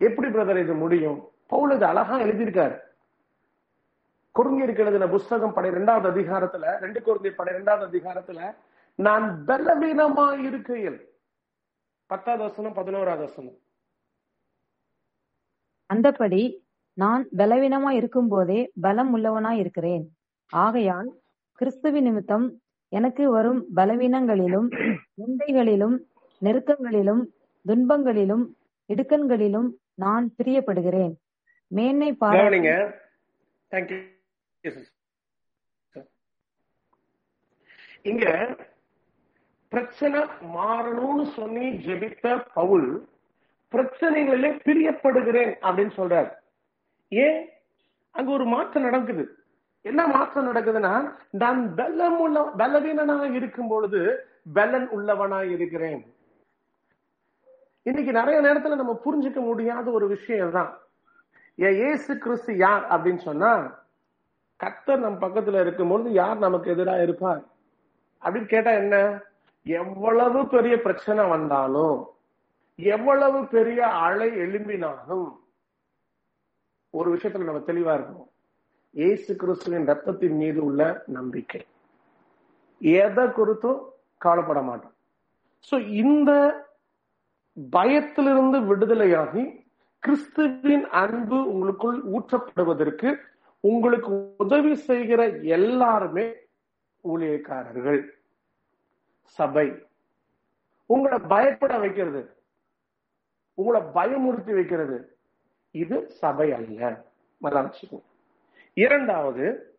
B: எப்படி பிரதர் இது முடியும்? பவுல் இது அழகா எழுதியிருக்காரு. குறுங்கிற்கு புஸ்தகம் புஸ்தகம் இரண்டாவது அதிகாரத்துல ரெண்டு குறுங்கி இரண்டாவது அதிகாரத்துல நான் பலவீனமா இருக்கையில் பத்தாவது வசனம் பதினோராவது வசனம்.
C: அந்தபடி நான் இருக்கும் போதே பலம் உள்ளவனாய் இருக்கிறேன் ஆகையால் கிறிஸ்துவ நிமித்தம் எனக்கு வரும் பலவீனங்களிலும் நிந்தைகளிலும் நெருக்கங்களிலும் துன்பங்களிலும் இடுக்கண்களிலும் நான் பிரியப்படுகிறேன். மேன்மை பாராட்டி
B: இங்க பிரச்சனை மாறணும்னு சொல்லி ஜெபித்த பவுல் பிரச்சனைகளிலே பிரியப்படுகிறேன் அப்படின்னு சொல்றார். ஏன்? அங்க ஒரு மாற்றம் நடக்குது. என்ன மாற்றம் நடக்குதுன்னா நான் பலம் உள்ள பலவீனனாக இருக்கும் பொழுது பலன் உள்ளவனாய் இருக்கிறேன். இன்னைக்கு நிறைய நேரத்துல நம்ம புரிஞ்சுக்க முடியாத ஒரு விஷயம் தான் ஏன் இயேசு கிறிஸ்து யார் அப்படின்னு சொன்னா கர்த்தர் நம்ம பக்கத்துல இருக்கும்பொழுது யார் நமக்கு எதிராக இருப்பார்? அப்படின்னு கேட்டா என்ன? எவ்வளவு பெரிய பிரச்சனை வந்தாலும் எவ்வளவு பெரிய அலை எழும்பினாலும் ஒரு விஷயத்துல நம்ம தெளிவா இருக்கணும். இயேசு கிறிஸ்துவின் ரத்தத்தின் மீது உள்ள நம்பிக்கை. எதை குறித்தும் கவலைப்பட மாட்டோம். சோ இந்த பயத்திலிருந்து விடுதலையாகி கிறிஸ்துவின் அன்பு உங்களுக்குள் ஊற்றப்படுவதற்கு உங்களுக்கு உதவி செய்கிற எல்லாருமே ஊழியக்காரர்கள். சபை. உங்களை பயப்பட வைக்கிறது. உங்களை பயமுறுத்தி வைக்கிறது. இது சபை அல்ல. மலாட்சிக்கும் இரண்டாவது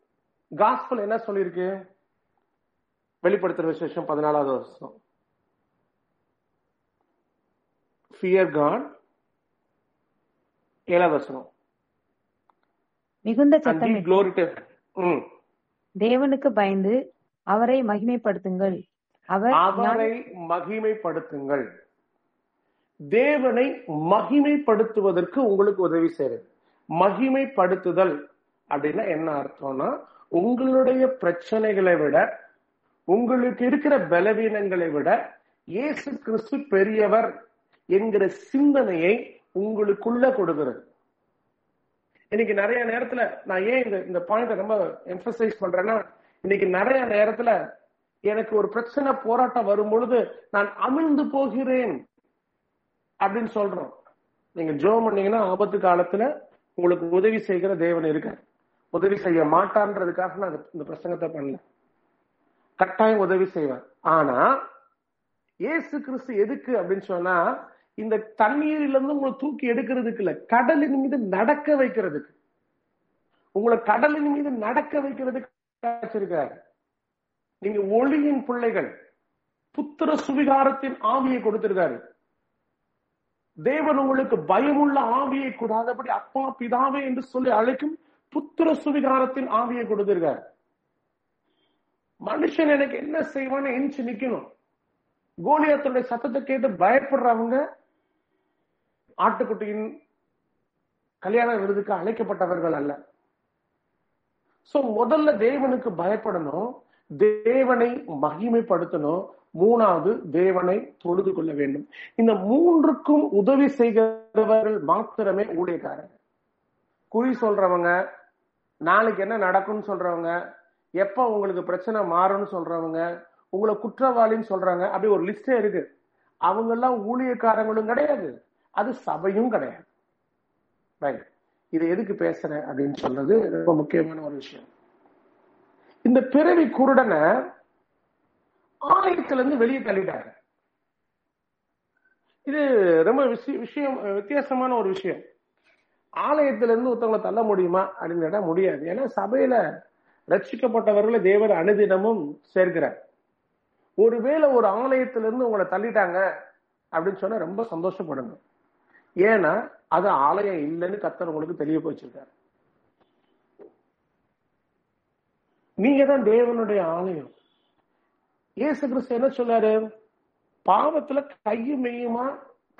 B: காஸ்பல் என்ன சொல்லியிருக்கு? வெளிப்படுத்துற விசேஷம் பதினாலாவது வருஷம் ஃபியர் காட் வசனம்
C: மிகுந்த சத்தம். தேவனுக்கு பயந்து அவரை மகிமைப்படுத்துங்கள். அவர்
B: அவரை மகிமைப்படுத்துங்கள். தேவனை மகிமைப்படுத்துவதற்கு உங்களுக்கு உதவி செய்யுது மகிமைப்படுத்துதல் அப்படின்னா என்ன அர்த்தம்னா உங்களுடைய பிரச்சனைகளை விட உங்களுக்கு இருக்கிற பலவீனங்களை விட இயேசு கிறிஸ்து பெரியவர் என்கிற சிந்தனையை உங்களுக்குள்ள கொடுக்கிறது. இன்னைக்கு நிறைய நேரத்துல நான் ஏன் இந்த இந்த ரொம்ப எம்பசைஸ் பண்றேன்னா இன்னைக்கு நிறைய நேரத்துல எனக்கு ஒரு பிரச்சனை போராட்டம் வரும் பொழுது நான் அமிழ்ந்து போகிறேன் அப்படின்னு சொல்றோம். நீங்க ஜோ பண்ணீங்கன்னா ஆபத்து காலத்துல உங்களுக்கு உதவி செய்கிற தேவன் இருக்க உதவி செய்ய மாட்டான்றதுக்காக நான் இந்த பிரசங்கத்தை பண்ணல. கட்டாயம் உதவி செய்வேன். ஆனா இயேசு கிறிஸ்து எதுக்கு அப்படின்னு சொன்னா இந்த தண்ணீரிலிருந்து உங்களை தூக்கி எடுக்கிறதுக்கு இல்ல கடலின் மீது நடக்க வைக்கிறதுக்கு. உங்களை கடலின் மீது நடக்க வைக்கிறதுக்கு வச்சிருக்காரு நீங்க ஒளியின் பிள்ளைகள் புத்திர சுவிகாரத்தின் ஆவியை கொடுத்திருக்காரு. தேவன் உங்களுக்கு பயமுள்ள ஆவியை கூடாதபடி அப்பா பிதாவே என்று சொல்லி அழைக்கும் புத்திர சுவிகாரத்தின் ஆவியை கொடுத்திருக்காரு. மனுஷன் எனக்கு என்ன செய்வான்னு எஞ்சி நிக்கணும். கோலியாத்துடைய சத்தத்தை கேட்டு பயப்படுறவங்க ஆட்டுக்குட்டியின் கல்யாண விருதுக்கு அழைக்கப்பட்டவர்கள் அல்ல. சோ முதல்ல தேவனுக்கு பயப்படணும் தேவனை மகிமைப்படுத்தணும் மூணாவது தேவனை தொழுது கொள்ள வேண்டும். இந்த மூன்றுக்கும் உதவி செய்கிறவர்கள் மாத்திரமே ஊழியக்காரர். குறி சொல்றவங்க நாளைக்கு என்ன நடக்கும்னு சொல்றவங்க எப்ப உங்களுக்கு பிரச்சனை மாறும்னு சொல்றவங்க உங்களை குற்றவாளின்னு சொல்றாங்க அப்படி ஒரு லிஸ்டே இருக்கு. அவங்க எல்லாம் ஊழியக்காரங்களும் கிடையாது. அது சபையும் கிடையாது. ரைட் இதை எதுக்கு பேசுறேன் அப்படின்னு சொல்றது ரொம்ப முக்கியமான ஒரு விஷயம். இந்த பிறவி குருடனை ஆலயத்துல இருந்து வெளியே தள்ளிட்டாங்க இது ரொம்ப விஷய விஷயம் வித்தியாசமான ஒரு விஷயம். ஆலயத்துல இருந்து ஒருத்தவங்களை தள்ள முடியுமா அப்படின்னு கேட்டா முடியாது. ஏன்னா சபையில ரட்சிக்கப்பட்டவர்களை தேவர் அனுதினமும் சேர்க்கிறார். ஒருவேளை ஒரு ஆலயத்துல இருந்து உங்களை தள்ளிட்டாங்க அப்படின்னு சொன்னா ரொம்ப சந்தோஷப்படுங்க. ஏன்னா அது ஆலயம் இல்லைன்னு கத்தர் உங்களுக்கு தெளிய போச்சிருக்காரு. நீங்க தான் தேவனுடைய ஆலயம். இயேசு கிறிஸ்து என்ன சொல்லாரு பாவத்துல கையும் மெய்யுமா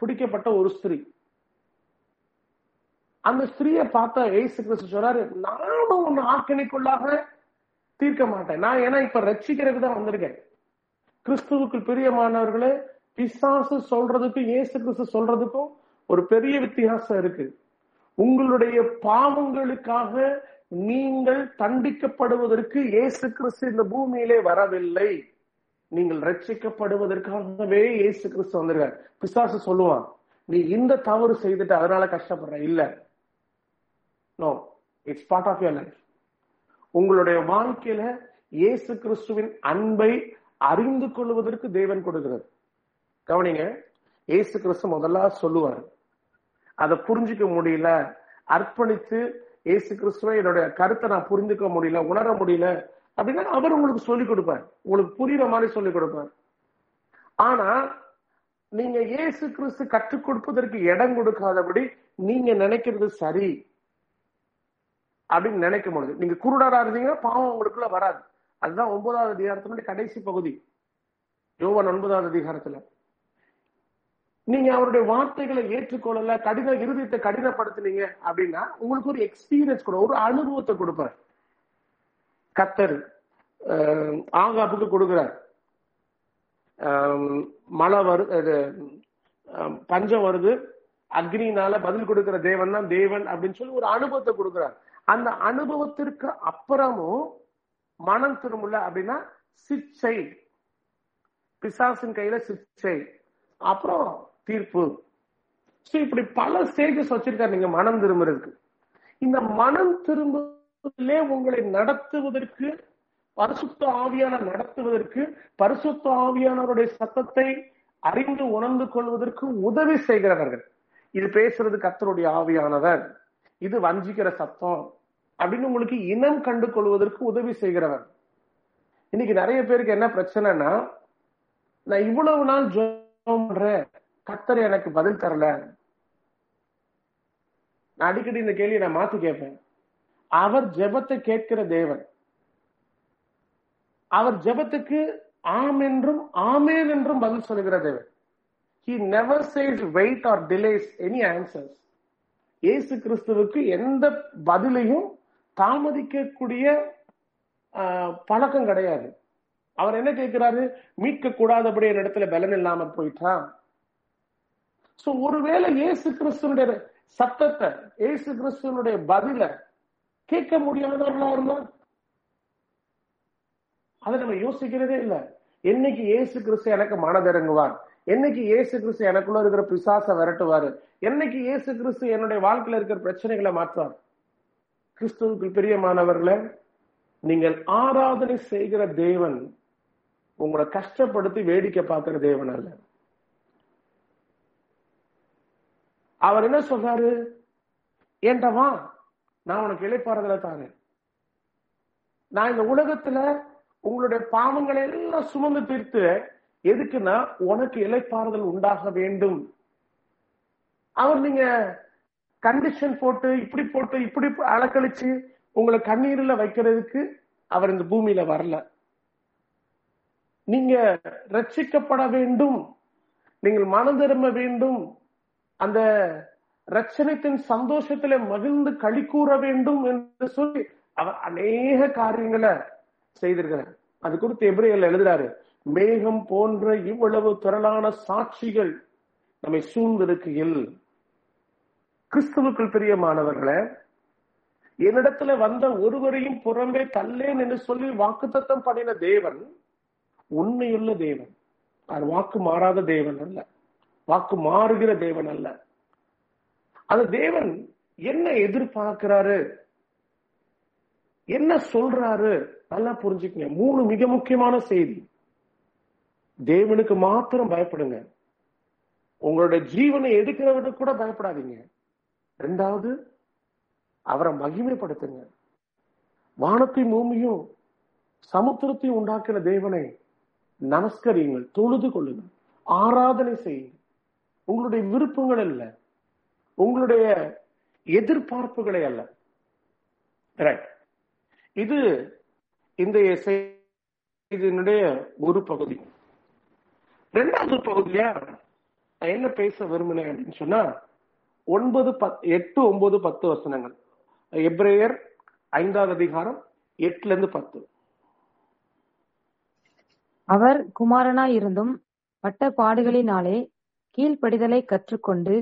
B: பிடிக்கப்பட்ட ஒரு ஸ்திரீ. அந்த ஸ்திரீயை பார்த்தா ஏசு கிறிஸ்து சொல்றாரு நானும் உன்னை ஆக்கணிக்குள்ளாக தீர்க்க மாட்டேன். நான் ஏன்னா இப்ப ரட்சிக்கிறதுக்கு தான் வந்திருக்கேன். கிறிஸ்துவுக்கு பிரியமானவர்களே பிசாசு சொல்றதுக்கும் இயேசு கிறிஸ்து சொல்றதுக்கும் ஒரு பெரிய வித்தியாசம் இருக்கு. உங்களுடைய பாவங்களுக்காக நீங்கள் தண்டிக்கப்படுவதற்கு இயேசு கிறிஸ்து இந்த பூமியிலே வரவில்லை. நீங்கள் ரட்சிக்கப்படுவதற்காகவே இயேசு கிறிஸ்து வந்திருக்கார். பிசாசு சொல்லுவான் நீ இந்த தவறு செய்துட்டு அதனால கஷ்டப்படுற. இல்ல. No it's part of your life உங்களுடைய வாழ்க்கையில இயேசு கிறிஸ்துவின் அன்பை அறிந்து கொள்வதற்கு தேவன் கொடுக்கிறது கவனிங்க இயேசு கிறிஸ்து முதல்ல சொல்லுவார். அதை புரிஞ்சுக்க முடியல. அர்ப்பணித்து இயேசு கிறிஸ்துவ என்னுடைய கருத்தை நான் புரிஞ்சுக்க முடியல உணர முடியல அப்படின்னா அவர் உங்களுக்கு சொல்லிக் கொடுப்பார். உங்களுக்கு புரியுற மாதிரி சொல்லிக் கொடுப்பார். ஆனா நீங்க இயேசு கிறிஸ்து கற்றுக் கொடுப்பதற்கு இடம் கொடுக்காதபடி நீங்க நினைக்கிறது சரி அப்படின்னு நினைக்க முடியுது. நீங்க குருடரா இருந்தீங்கன்னா பாவம் உங்களுக்குள்ள வராது. அதுதான் ஒன்பதாவது அதிகாரத்தினுடைய கடைசி பகுதி. யோவன் ஒன்பதாவது அதிகாரத்துல. நீங்க அவருடைய வார்த்தைகளை ஏற்றுக்கொள்ளல கடின இருதயத்தை கடினப்படுத்தினீங்க அப்படின்னா உங்களுக்கு ஒரு எக்ஸ்பீரியன்ஸ் கூட ஒரு அனுபவத்தை கொடுப்பார். கத்தர் அஹ், ஆகாப்புக்கு கொடுக்கிறார். மழை வரு பஞ்சம் வருது அக்னினால பதில் கொடுக்கிற தேவன் தான் தேவன் அப்படின்னு சொல்லி ஒரு அனுபவத்தை கொடுக்கிறார். அந்த அனுபவத்திற்கு அப்புறமும் மனம் திரும்பல அப்படின்னா சிச்சை. பிசாசின் கையில சிச்சை. அப்புறம் தீர்ப்பு. இப்படி பல ஸ்டேஜஸ் வச்சிருக்காரு. நீங்க மனம் திரும்புறதுக்கு. இந்த மனம் திரும்ப உங்களை நடத்துவதற்கு பரிசுத்த ஆவியான நடத்துவதற்கு பரிசுத்த ஆவியானவருடைய சத்தத்தை அறிந்து உணர்ந்து கொள்வதற்கு உதவி செய்கிறவர்கள். இது பேசுறது கத்தருடைய ஆவியானவர். இது வஞ்சிக்கிற சத்தம். அப்படின்னு உங்களுக்கு இனம் கண்டு கொள்வதற்கு உதவி செய்கிறவர். இன்னைக்கு நிறைய பேருக்கு என்ன பிரச்சனைனா நான் இவ்வளவு நாள் ஜெபம் பண்றேன். கத்தர் எனக்கு பதில் தரல. நான் அடிக்கடி இந்த கேள்வியை நான் மாத்தி கேட்பேன். அவர் ஜெபத்தை கேட்கிற தேவன். அவர் ஜெபத்துக்கு ஆம் என்றும் ஆமேன் என்றும் பதில் சொல்லுகிற தேவன். He never says wait or delays any answers இயேசு கிறிஸ்துவுக்கு எந்த பதிலையும் தாமதிக்கக்கூடிய ஆஹ், பழக்கம் கிடையாது. அவர் என்ன கேட்கிறாரு? மீட்க கூடாதபடி என்னிடத்துல பலன் இல்லாம போயிட்டான் சோ ஒருவேளை இயேசு கிறிஸ்துவனுடைய சத்தத்தை இயேசு கிறிஸ்துவனுடைய பதில கேட்க முடியாதவர்களா இருந்தா? அதை நம்ம யோசிக்கிறதே இல்ல. என்னைக்கு இயேசு கிறிஸ்து எனக்கு மனதிறங்குவார் என்னைக்கு ஏசு கிறிஸ்து எனக்குள்ள இருக்கிற பிசாச விரட்டுவாரு? என்னைக்கு இயேசு கிறிஸ்து என்னுடைய வாழ்க்கையில இருக்கிற பிரச்சனைகளை மாற்றுவார்? கிறிஸ்துவுக்கு பிரியமானவர்களே நீங்கள் ஆராதனை செய்கிற தேவன் உங்களை கஷ்டப்படுத்தி வேடிக்கை பார்க்கிற தேவன் அல்ல. அவர் என்ன சொல்றாரு? ஏன்டா நான் உனக்கு இழைப்பாறுதல தாரேன். நான் இந்த உலகத்துல உங்களுடைய பாவங்களை எல்லாம் சுமந்து தீர்த்து எதுக்குன்னா உனக்கு இலைப்பாறுதல் உண்டாக வேண்டும். அவர் நீங்க கண்டிஷன் போட்டு இப்படி போட்டு இப்படி அலக்கழிச்சு உங்களை கண்ணீர்ல வைக்கிறதுக்கு அவர் இந்த பூமியில வரல. நீங்க ரட்சிக்கப்பட வேண்டும். நீங்கள் மனம் திரும்ப வேண்டும். அந்த ரட்சணத்தின் சந்தோஷத்திலே மகிழ்ந்து களி கூற வேண்டும் என்று சொல்லி அவர் அநேக காரியங்களை செய்திருக்கிறார். அது குறித்து எப்ரேயர்ல எழுதுறாரு மேகம் போன்ற இவ்வளவு திரளான சாட்சிகள் நம்மை சூழ்ந்திருக்கையில் கிறிஸ்துவுக்குள் பிரியமானவர்களை என்னிடத்துல வந்த ஒருவரையும் புறம்பே தள்ளேன் என்று சொல்லி வாக்குத்தத்தம் பண்ணின தேவன் உண்மையுள்ள தேவன். அது வாக்கு மாறாத தேவன் அல்ல. வாக்கு மாறுகிற தேவன் அல்ல. அந்த தேவன் என்ன எதிர்பார்க்கிறாரு? என்ன சொல்றாரு? நல்லா புரிஞ்சுக்கங்க. மூணு மிக முக்கியமான செய்தி. தேவனுக்கு மாத்திரம் பயப்படுங்க. உங்களுடைய ஜீவனை எடுக்கிறவனுக்கு கூட பயப்படாதீங்க. ரெண்டாவது அவரை மகிமைப்படுத்துங்க. வானத்தையும் பூமியும் சமுத்திரத்தையும் உண்டாக்கின தேவனை நமஸ்கரியுங்கள் தொழுது கொள்ளுங்கள் ஆராதனை செய்யுங்கள். உங்களுடைய விருப்பங்கள் அல்ல. உங்களுடைய எதிர்பார்ப்புகளை அல்ல. ரைட் இது இந்த இதனுடைய ஒரு பகுதி. ரெண்டாவது பகுதியா நான் என்ன பேச விரும்பினேன் அப்படின்னு சொன்னா ஒன்பது பத் எட்டு ஒன்பது பத்து வசனங்கள். எப்ரேயர் ஐந்தாவது அதிகாரம் எட்டுல இருந்து பத்து.
C: அவர் குமாரனாய் இருந்தும் பட்ட பாடுகளினாலே கீழ்ப்படிதலை கற்றுக்கொண்டு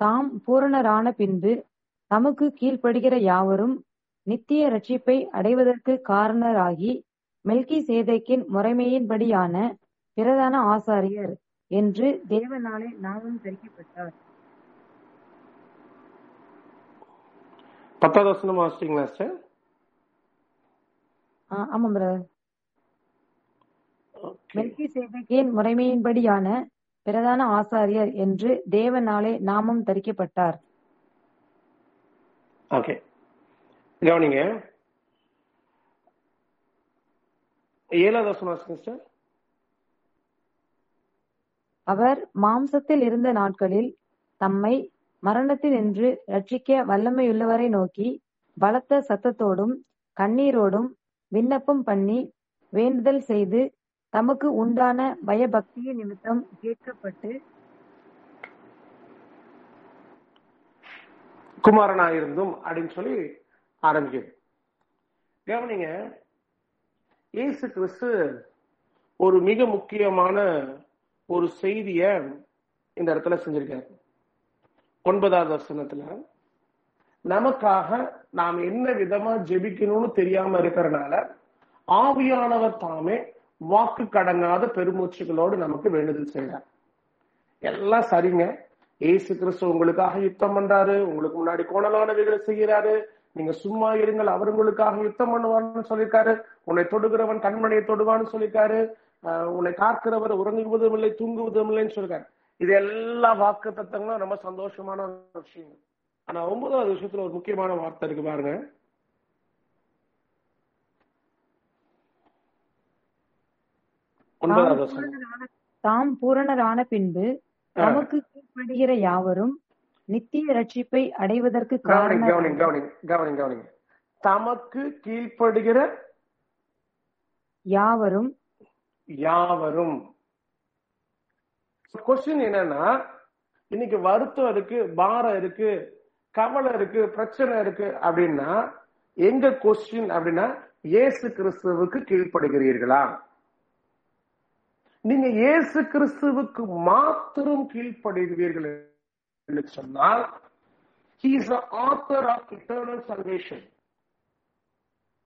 C: தாம் பூரணரான பின்பு தமக்கு கீழ்ப்படுகிற யாவரும் நித்திய ரட்சிப்பை அடைவதற்கு காரணராகி மெல்கி சேதைக்கின் முறைமையின்படியான பிரதான ஆசாரியர் என்று தேவனாலே நாமும் தெரிவிக்கப்பட்டார்.
B: பத்தாவது வசனம் வாசிட்டீங்களா சார்
C: ஆமாம் பிரதர். மெல்கி சேதைக்கின் முறைமையின்படியான பிரதான ஆசாரியர் என்று தேவனாலே நாமும் தரிக்கப்பட்டார்.
B: ஓகே கவனிங்க. ஏழாவது
C: அவர் மாம்சத்தில் இருந்த நாட்களில் தம்மை மரணத்தினின்று ரட்சிக்க வல்லமையுள்ளவரை நோக்கி பலத்த சத்தத்தோடும் கண்ணீரோடும் விண்ணப்பம் பண்ணி வேண்டுதல் செய்து தமக்கு உண்டான பயபக்திய நிமித்தம் கேட்கப்பட்டு
B: குமாரனாயிருந்தும் அப்படின்னு சொல்லி ஆரம்பிக்குது. கவனிங்க இயேசு கிறிஸ்து ஒரு மிக முக்கியமான ஒரு செய்திய இந்த இடத்துல செஞ்சிருக்காரு. ஒன்பதாவது வசனத்துல நமக்காக நாம் என்ன விதமா ஜெபிக்கணும்னு தெரியாம இருக்கிறனால ஆவியானவர் தாமே வாக்கு கடங்காத பெருமூச்சுகளோடு நமக்கு வேண்டுதல் செய்கிறார் எல்லாம் சரிங்க. ஏசு கிறிஸ்து உங்களுக்காக யுத்தம் பண்றாரு. உங்களுக்கு முன்னாடி கோணலானவைகளை செய்கிறாரு. நீங்க சும்மா இருங்கள் அவர் உங்களுக்காக யுத்தம் பண்ணுவான்னு சொல்லியிருக்காரு. உன்னை தொடுகிறவன் கண்மணியை தொடுவான்னு சொல்லியிருக்காரு. உன்னை காக்கிறவர் உறங்குவதும் இல்லை தூங்குவதும் இல்லைன்னு சொல்லியிருக்காரு. இது எல்லா வாக்கு தத்தங்களும் ரொம்ப சந்தோஷமான விஷயங்கள். ஆனா ஒன்பதாவது விஷயத்துல ஒரு முக்கியமான வார்த்தை இருக்கு பாருங்க ஒன்பதாவது
C: தாம் பூரணரான பின்பு
B: ஆ.
C: தமக்கு கீழ்ப்படுகிற யாவரும் நித்திய ரட்சிப்பை அடைவதற்கு
B: கவனிங்
C: காரண
B: கவனிங் கவனிங் கவனிங் கவனிங் தமக்கு கீழ்ப்படுகிற
C: யாவரும்.
B: யாவரும். கொஸ்டின் என்னன்னா இன்னைக்கு வருத்தம் இருக்கு பாரம் இருக்கு கவலை இருக்கு பிரச்சனை இருக்கு அப்படின்னா எங்க கொஸ்டின் அப்படின்னா இயேசு கிறிஸ்துவுக்கு கீழ்ப்படுகிறீர்களா? நீங்க இயேசு கிறிஸ்துவுக்கு மாத்திரம் கீழ்ப்படுகிறீர்கள் என்று சொன்னால் author of eternal salvation.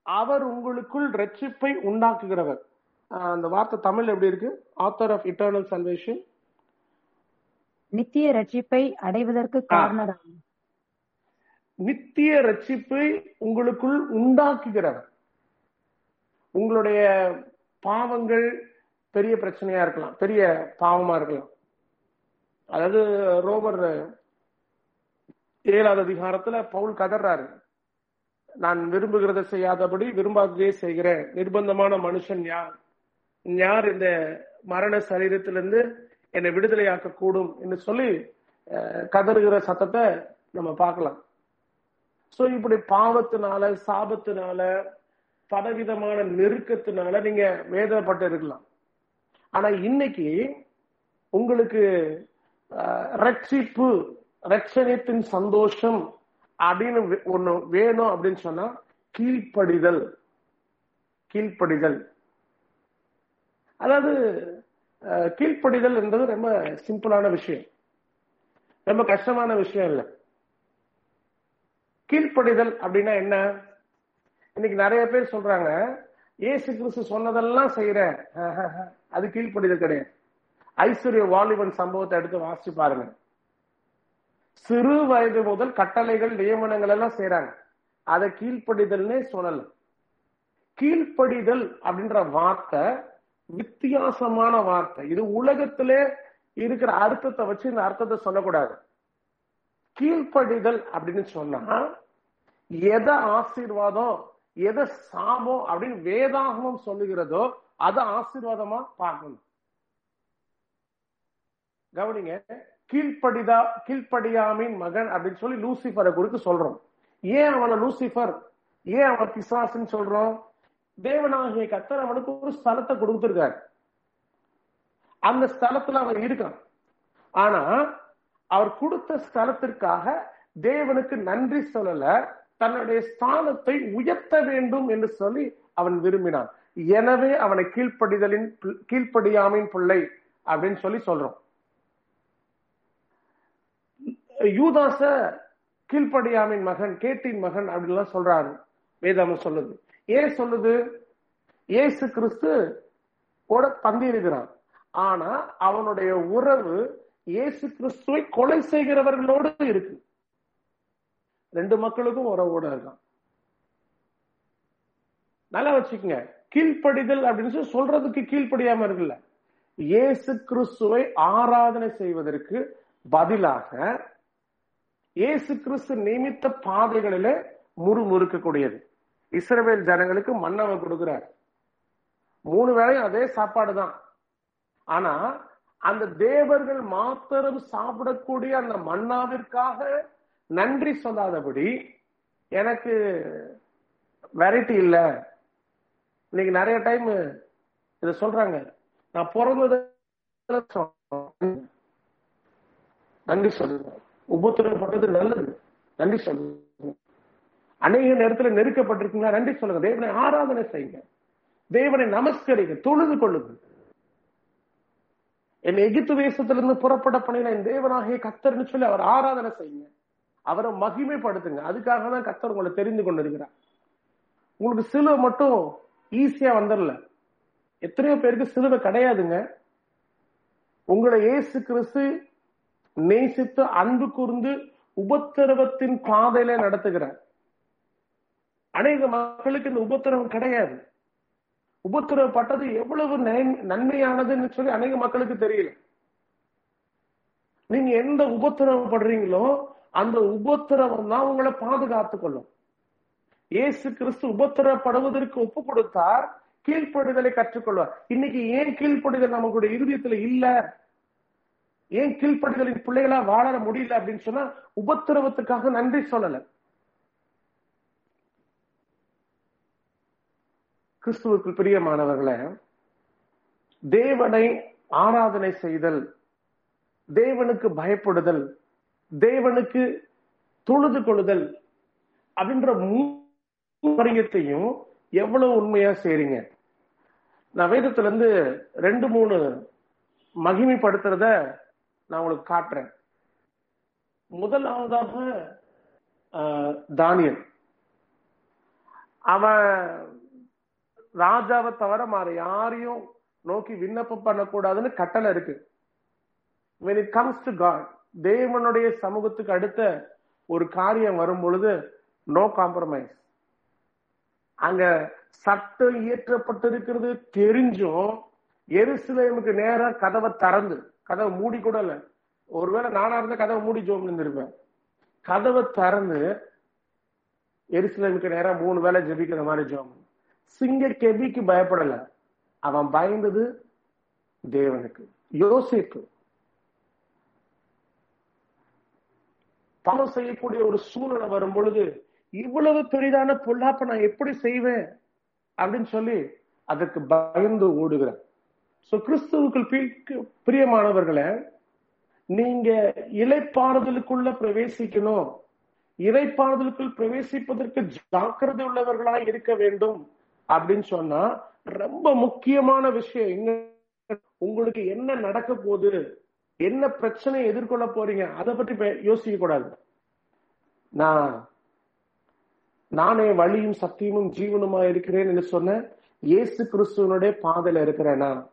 B: அவர் உங்களுக்குள் ரட்சிப்பை உண்டாக்குகிறவர். அந்த வார்த்தை தமிழ் எப்படி இருக்கு? ஆத்தர் ஆஃப் இட்டர்னல் சல்வேஷன்
C: நித்திய ரட்சிப்பை அடைவதற்கு காரணராகும்
B: நித்திய ரட்சிப்பை உங்களுக்குள் உண்டாக்குகிறவர். உங்களுடைய பாவங்கள் பெரிய பிரச்சனையா இருக்கலாம். பெரிய பாவமா இருக்கலாம். அதாவது ரோமர் ஏழாவது அதிகாரத்துல பவுல் கதறாரு நான் விரும்புகிறத செய்யாதபடி விரும்பாததே செய்கிறேன். நிர்பந்தமான மனுஷன் யார்? யார் இந்த மரண சரீரத்திலிருந்து என்னை விடுதலையாக்க கூடும் என்று சொல்லி கதறுகிற சத்தத்தை நம்ம பார்க்கலாம். சோ இப்படி பாவத்தினால சாபத்தினால பலவிதமான நெருக்கத்தினால நீங்க வேதனைப்பட்டு இருக்கலாம் ஆனா இன்னைக்கு உங்களுக்கு ரட்சிப்பு ரட்சணத்தின் சந்தோஷம் அப்படின்னு ஒண்ணு வேணும் அப்படின்னு சொன்னா கீழ்ப்படிதல். கீழ்ப்படிதல். அதாவது கீழ்ப்படிதல் என்பது ரொம்ப சிம்பிளான விஷயம். ரொம்ப கஷ்டமான விஷயம் இல்லை. கீழ்ப்படிதல் அப்படின்னா என்ன? இன்னைக்கு நிறைய பேர் சொல்றாங்க ஏசு கிறிஸ்து சொன்னதெல்லாம் செய்யறேன் அது கீழ்ப்படிதல் கிடையாது. ஐஸ்வர்ய வாலிபன் சம்பவத்தை எடுத்து வாசிச்சு பாருங்க. சிறு வயது முதல் கட்டளைகள் நியமனங்கள் எல்லாம் செய்யறாங்க அதை கீழ்ப்படிதல்னே சொல்லல. கீழ்ப்படிதல் அப்படின்ற வார்த்தை வித்தியாசமான வார்த்தை. இது உலகத்திலே இருக்கிற அர்த்தத்தை வச்சு இந்த அர்த்தத்தை சொல்லக்கூடாது. கீழ்ப்படிதல் அப்படின்னு சொன்னா எதை ஆசீர்வாதம் எதை சாபம் அப்படின்னு வேதாகமம் சொல்லுகிறதோ அதை ஆசீர்வாதமா பார்க்கணும். கவனிங்க கீழ்ப்படிதா கீழ்ப்படியாமின் மகன் அப்படின்னு சொல்லி லூசிஃபரை குறித்து சொல்றோம். ஏன் அவனை லூசிஃபர்? ஏன் அவன் பிசாசுன்னு சொல்றோம்? தேவனாகிய கத்தர் அவனுக்கு ஒரு ஸ்தலத்தை கொடுத்திருக்காரு. அந்த ஸ்தலத்துல அவன் இருக்கான். ஆனா அவர் கொடுத்த ஸ்தலத்திற்காக தேவனுக்கு நன்றி சொல்லல. தன்னுடைய ஸ்தானத்தை உயர்த்த வேண்டும் என்று சொல்லி அவன் விரும்பினான். எனவே அவனை கீழ்ப்படிதலின் கீழ்ப்படியாமின் பிள்ளை அப்படின்னு சொல்லி சொல்றோம். யூதாச கீழ்ப்படியாமின் மகன் கேட்டின் மகன் அப்படின்லாம் சொல்றாரு. வேதாமம் சொல்லுது. ஏன் சொல்லுது? ஏசு கிறிஸ்து கூட பந்திருக்கிறான் ஆனா அவனுடைய உறவு இயேசு கிறிஸ்துவை கொலை செய்கிறவர்களோடு இருக்கு. ரெண்டு மக்களுக்கும் உறவோட இருக்கான். நல்லா வச்சுக்கோங்க. கீழ்ப்படிதல் அப்படின்னு சொல்றதுக்கு கீழ்ப்படியாம இருக்குல்ல. இயேசு கிறிஸ்துவை ஆராதனை செய்வதற்கு பதிலாக இயேசு கிறிஸ்து நியமித்த பாதைகளில முறுமுறுக்கக்கூடியது. இஸ்ரவேல் ஜனங்களுக்கு மன்னவை கொடுக்கிறார். மூணு வேளையும் அதே சாப்பாடு தான். ஆனா அந்த தேவர்கள் மாத்திரம் சாப்பிடக்கூடிய அந்த மன்னாவிற்காக நன்றி சொல்லாதபடி எனக்கு வெரைட்டி இல்ல. இன்னைக்கு நிறைய டைம் இத சொல்றாங்க. நான் பிறந்தது நன்றி சொல்லுங்க. உபத்திரப்பட்டது நல்லது. நன்றி சொல்லுங்க. அநேக நேரத்துல நெருக்கப்பட்டிருக்கீங்களா? நன்றி சொல்லுங்க. தேவனை ஆராதனை செய்யுங்க. தேவனை நமஸ்கரிங்க. தொழுது கொள்ளுங்க என் எகிப்து வேசத்திலிருந்து புறப்பட பண்ணின என் தேவனாகிய கத்தர்னு சொல்லி அவர் ஆராதனை செய்யுங்க. அவரை மகிமைப்படுத்துங்க. அதுக்காக தான் கத்தர் உங்களை தெரிந்து கொண்டிருக்கிறார். உங்களுக்கு சிலுவை மட்டும் ஈஸியா வந்துடல. எத்தனையோ பேருக்கு சிலுவை கிடையாதுங்க. உங்களை ஏசு கிறிஸ்து நேசித்து அன்பு கூர்ந்து உபத்திரவத்தின் பாதையில நடத்துகிறார். அநேக மக்களுக்கு இந்த உபத்திரவம் கிடையாது. உபத்திரவப்பட்டது எவ்வளவு நன்- நன்மையானதுன்னு சொல்லி அநேக மக்களுக்கு தெரியல. நீங்க எந்த உபத்திரவப்படுறீங்களோ அந்த உபத்திரவம் தான் உங்களை பாதுகாத்துக் கொள்ளும் இயேசு கிறிஸ்து உபத்திரப்படுவதற்கு ஒப்பு கொடுத்தார் கீழ்ப்படுதலை கற்றுக்கொள்வார். இன்னைக்கு ஏன் கீழ்ப்படுதல் நம்மளுடைய இருதயத்துல இல்ல? ஏன் கீழ்ப்படுதலின் பிள்ளைகளா வாழ முடியல அப்படின்னு சொன்னா உபத்திரவத்துக்காக நன்றி சொல்லல. கிறிஸ்துவுக்கு பிரியமானவர்களே தேவனை ஆராதனை செய்தல் தேவனுக்கு பயப்படுதல் தேவனுக்கு தொழுது கொள்ளுதல் அப்படின்ற மூரியத்தையும் எவ்வளவு உண்மையா செய்றீங்க? நான் வேதத்துல இருந்து ரெண்டு மூணு மகிமைப்படுத்துறத நான் உங்களுக்கு காட்டுறேன். முதலாவதாக ஆஹ், தானியல். அவன் ராஜாவை தவிர மாற யாரையும் நோக்கி விண்ணப்பம் பண்ணக்கூடாதுன்னு கட்டளை இருக்கு. When it comes to God தேவனுடைய சமூகத்துக்கு அடுத்த ஒரு காரியம் வரும் பொழுது நோ காம்ப்ரமைஸ் அங்க சட்டம் இயற்றப்பட்டிருக்கிறது தெரிஞ்சும் எருசலேமுக்கு நேரா கதவை திறந்து கதவை மூடி கூட இல்ல. ஒருவேளை நானா இருந்த கதவை மூடி ஜோம் இருந்திருப்பேன் கதவை திறந்து எருசலேமுக்கு நேரா மூணு வேளை ஜெபிக்கிற மாதிரி ஜோம். சிங்க கெபிக்கு பயப்படல. அவன் பயந்தது தேவனுக்கு. யோசிப்பு. பாவம் செய்யக்கூடிய ஒரு சூழ்நிலை வரும் பொழுது இவ்வளவு பெரிதான பொல்லாப்ப நான் எப்படி செய்வேன்? அப்படின்னு சொல்லி அதற்கு பயந்து ஓடுகிறேன். சோ கிறிஸ்துவுக்குள் பிரியமானவர்களே நீங்க இலைப்பாறுதலுக்குள்ள பிரவேசிக்கணும். இறைப்பாறுதலுக்குள் பிரவேசிப்பதற்கு ஜாக்கிரதை உள்ளவர்களா இருக்க வேண்டும் அப்படின்னு சொன்னா ரொம்ப முக்கியமான விஷயம் என்ன உங்களுக்கு என்ன நடக்க போகுது? என்ன பிரச்சனையை எதிர்கொள்ள போறீங்க? அதை பற்றி பே- யோசிக்க கூடாது. நான் நானே வழியும் சத்தியமும் ஜீவனுமா இருக்கிறேன் என்று சொன்ன இயேசு கிறிஸ்துவனுடைய பாதையில இருக்கிறேனா?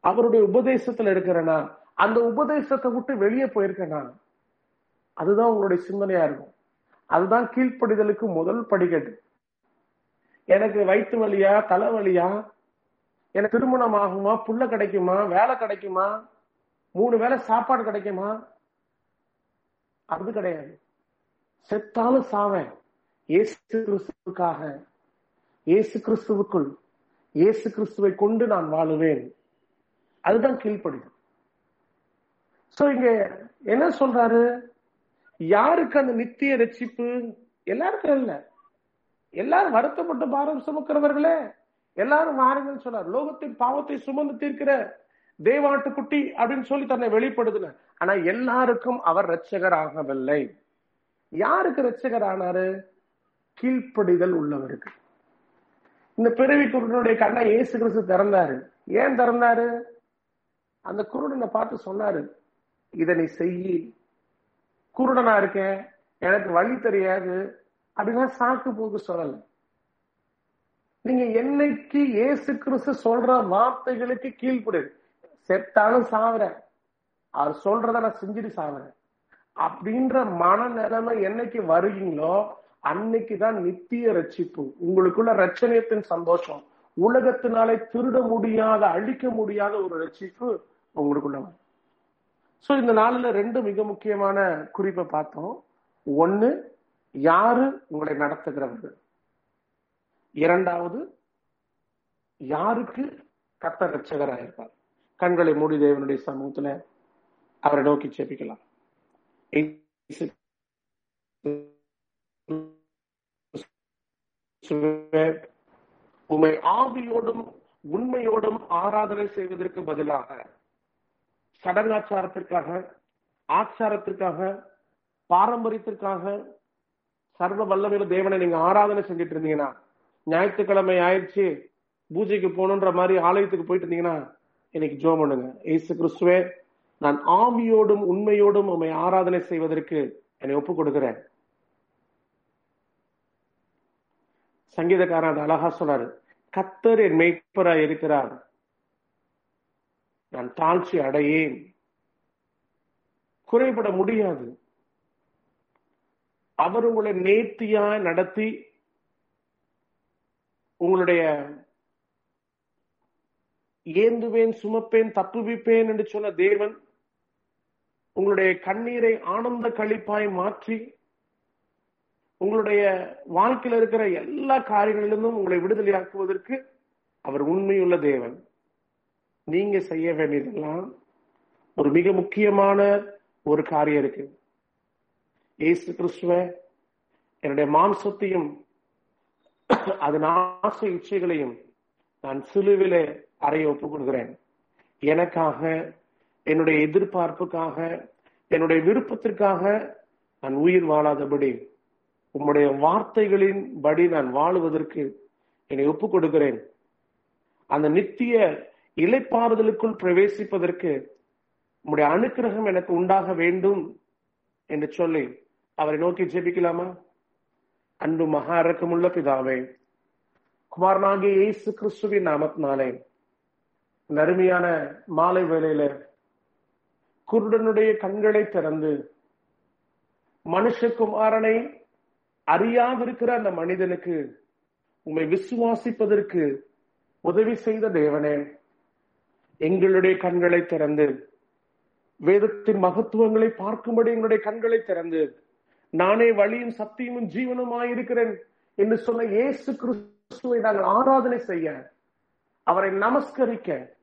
B: அவருடைய உபதேசத்துல இருக்கிறேனா? அந்த உபதேசத்தை விட்டு வெளியே போயிருக்கேனா? அதுதான் உங்களுடைய சிந்தனையா இருக்கும். அதுதான் கீழ்ப்படிதலுக்கு முதல் படிக்கட்டு. எனக்கு வயிற்று வலியா தலைவலியா எனக்கு திருமணம் ஆகுமா? புள்ள கிடைக்குமா? வேலை கிடைக்குமா? மூணு வேளை சாப்பாடு கிடைக்குமா? அது கிடையாது. செத்தாலும் சாவேன். இயேசு கிறிஸ்துவுக்காக இயேசு கிறிஸ்துவுக்குள் இயேசு கிறிஸ்துவை கொண்டு நான் வாழுவேன். அதுதான் கீழ்ப்படுது சோ இங்க என்ன சொல்றாரு? யாருக்கு அந்த நித்திய ரட்சிப்பு? எல்லாருக்கும் இல்ல எல்லாரும் வருத்தப்பட்டு பாரம் சுமக்கிறவர்களே எல்லாரும் வாருங்கன்னு சொன்னார். லோகத்தின் பாவத்தை சுமந்து தீர்க்கிற தேவாட்டுக்குட்டி அப்படின்னு சொல்லி தன்னை வெளிப்படுத்தின. ஆனா எல்லாருக்கும் அவர் ரட்சகர் ஆகவில்லை யாருக்கு ரட்சகர் ஆனாரு கீழ்ப்படிதல் உள்ளவருக்கு. இந்த பிறவி குருடனுடைய கண்ணை ஏசு கிறிஸ்து திறந்தாரு. ஏன் திறந்தாரு? அந்த குருடனை பார்த்து சொன்னாரு இதனை நீ செய்யி. குருடனா இருக்கேன் எனக்கு வழி தெரியாது. அப்படின்னா சாக்கு போக்கு சொல்லல. நீங்க என்னைக்கு இயேசு கிறிஸ்து சொல்ற வார்த்தைகளுக்கு கீழ்ப்படு செத்தாலும் சாவுறேன். அவர் சொல்றத நான் செஞ்சுட்டு சாவுறேன். அப்படின்ற மனநிலைமை என்னைக்கு வருவீங்களோ அன்னைக்குதான் நித்திய ரட்சிப்பு. உங்களுக்குள்ள ரச்சனையத்தின் சந்தோஷம். உலகத்தினாலே திருட முடியாத அழிக்க முடியாத ஒரு ரட்சிப்பு உங்களுக்குள்ள வரும். சோ இந்த நாளில் ரெண்டு மிக முக்கியமான குறிப்பை பார்த்தோம். ஒன்னு யாரு உங்களை நடத்துகிறவர்கள்? இரண்டாவது யாருக்கு கத்த ரட்சகராயிருப்பார் கண்களை மூடி தேவனுடைய சமூகத்துல அவரை நோக்கி செபிக்கலாம். உமை ஆவியோடும் உண்மையோடும் ஆராதனை செய்வதற்கு பதிலாக சடங்காச்சாரத்திற்காக ஆச்சாரத்திற்காக பாரம்பரியத்திற்காக சர்வ வல்லமையில தேவனை நீங்க ஆராதனை செஞ்சுட்டு இருந்தீங்கன்னா ஞாயிற்றுக்கிழமை ஆயிடுச்சு பூஜைக்கு போகணுன்ற மாதிரி ஆலயத்துக்கு போயிட்டு இருந்தீங்கன்னா இன்னைக்கு ஜோ பண்ணுங்க. ஏசு கிறிஸ்துவே நான் ஆவியோடும் உண்மையோடும் உண்மை ஆராதனை செய்வதற்கு என்னை ஒப்பு கொடுக்கிறேன் சங்கீதக்காரன் அது அழகா சொன்னாரு. கத்தர் என் மெய்ப்பரா இருக்கிறார். நான் தாழ்ச்சி அடையேன். குறைபட முடியாது. அவர் உங்களை நேர்த்தியா நடத்தி உங்களுடைய ஏந்துவேன் சுமப்பேன் தப்புவிப்பேன் என்று சொன்ன தேவன் உங்களுடைய கண்ணீரை ஆனந்த கழிப்பாய் மாற்றி உங்களுடைய வாழ்க்கையில் இருக்கிற எல்லா காரியங்களிலிருந்தும் உங்களை விடுதலையாக்குவதற்கு அவர் உண்மையுள்ள தேவன். நீங்க செய்ய வேண்டியதெல்லாம் ஒரு மிக முக்கியமான ஒரு காரியம் இருக்கு. ஏசு கிறிஸ்துவ என்னுடைய மாம்சத்தையும் அதன் ஆசை இச்சைகளையும் நான் சிலுவிலே அறைய ஒப்பு கொடுக்கிறேன். எனக்காக என்னுடைய எதிர்பார்ப்புக்காக என்னுடைய விருப்பத்திற்காக நான் உயிர் வாழாதபடி உம்முடைய வார்த்தைகளின் படி நான் வாழுவதற்கு என்னை ஒப்புக் கொடுக்கிறேன். அந்த நித்திய இலைப்பாறுதலுக்குள் பிரவேசிப்பதற்கு உம்முடைய அனுக்கிரகம் எனக்கு உண்டாக வேண்டும் என்று சொல்லி அவரை நோக்கி ஜெபிக்கலாமா? அன்பு மகா இறக்கமுள்ள பிதாவே குமாரனாகிய இயேசு கிறிஸ்துவின் நாமத்தினாலே இந்த அருமையான மாலை வேளையில குருடனுடைய கண்களை திறந்து மனுஷகுமாரனை அறியாதிருக்கிற அந்த மனிதனுக்கு உண்மை விசுவாசிப்பதற்கு உதவி செய்த தேவனே. எங்களுடைய கண்களை திறந்து வேதத்தின் மகத்துவங்களை பார்க்கும்படி எங்களுடைய கண்களை திறந்து நானே வழியும் சத்தியமும் ஜீவனுமாயிருக்கிறேன் என்று சொன்ன இயேசு கிறிஸ்துவை நாங்கள் ஆராதனை செய்ய அவரை நமஸ்கரிக்க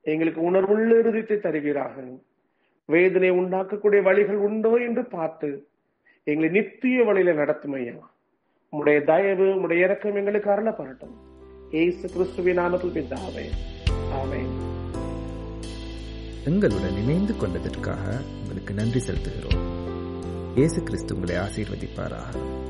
B: எங்களுக்கு உணர்வுள்ள இறுதித்தை தருவீராக. வேதனை உண்டாக்கக்கூடிய வழிகள் உண்டோ என்று பார்த்து எங்களை நித்திய வழியில நடத்தும் ஐயா உடைய தயவு உடைய இறக்கம் எங்களுக்கு அருளப்படட்டும். ஏசு கிறிஸ்துவின் நாமத்தில் பிதாவே. ஆமென்.
A: எங்களுடன் இணைந்து கொண்டதற்காக உங்களுக்கு நன்றி செலுத்துகிறோம். இயேசு கிறிஸ்து உங்களை ஆசீர்வதிப்பாராக.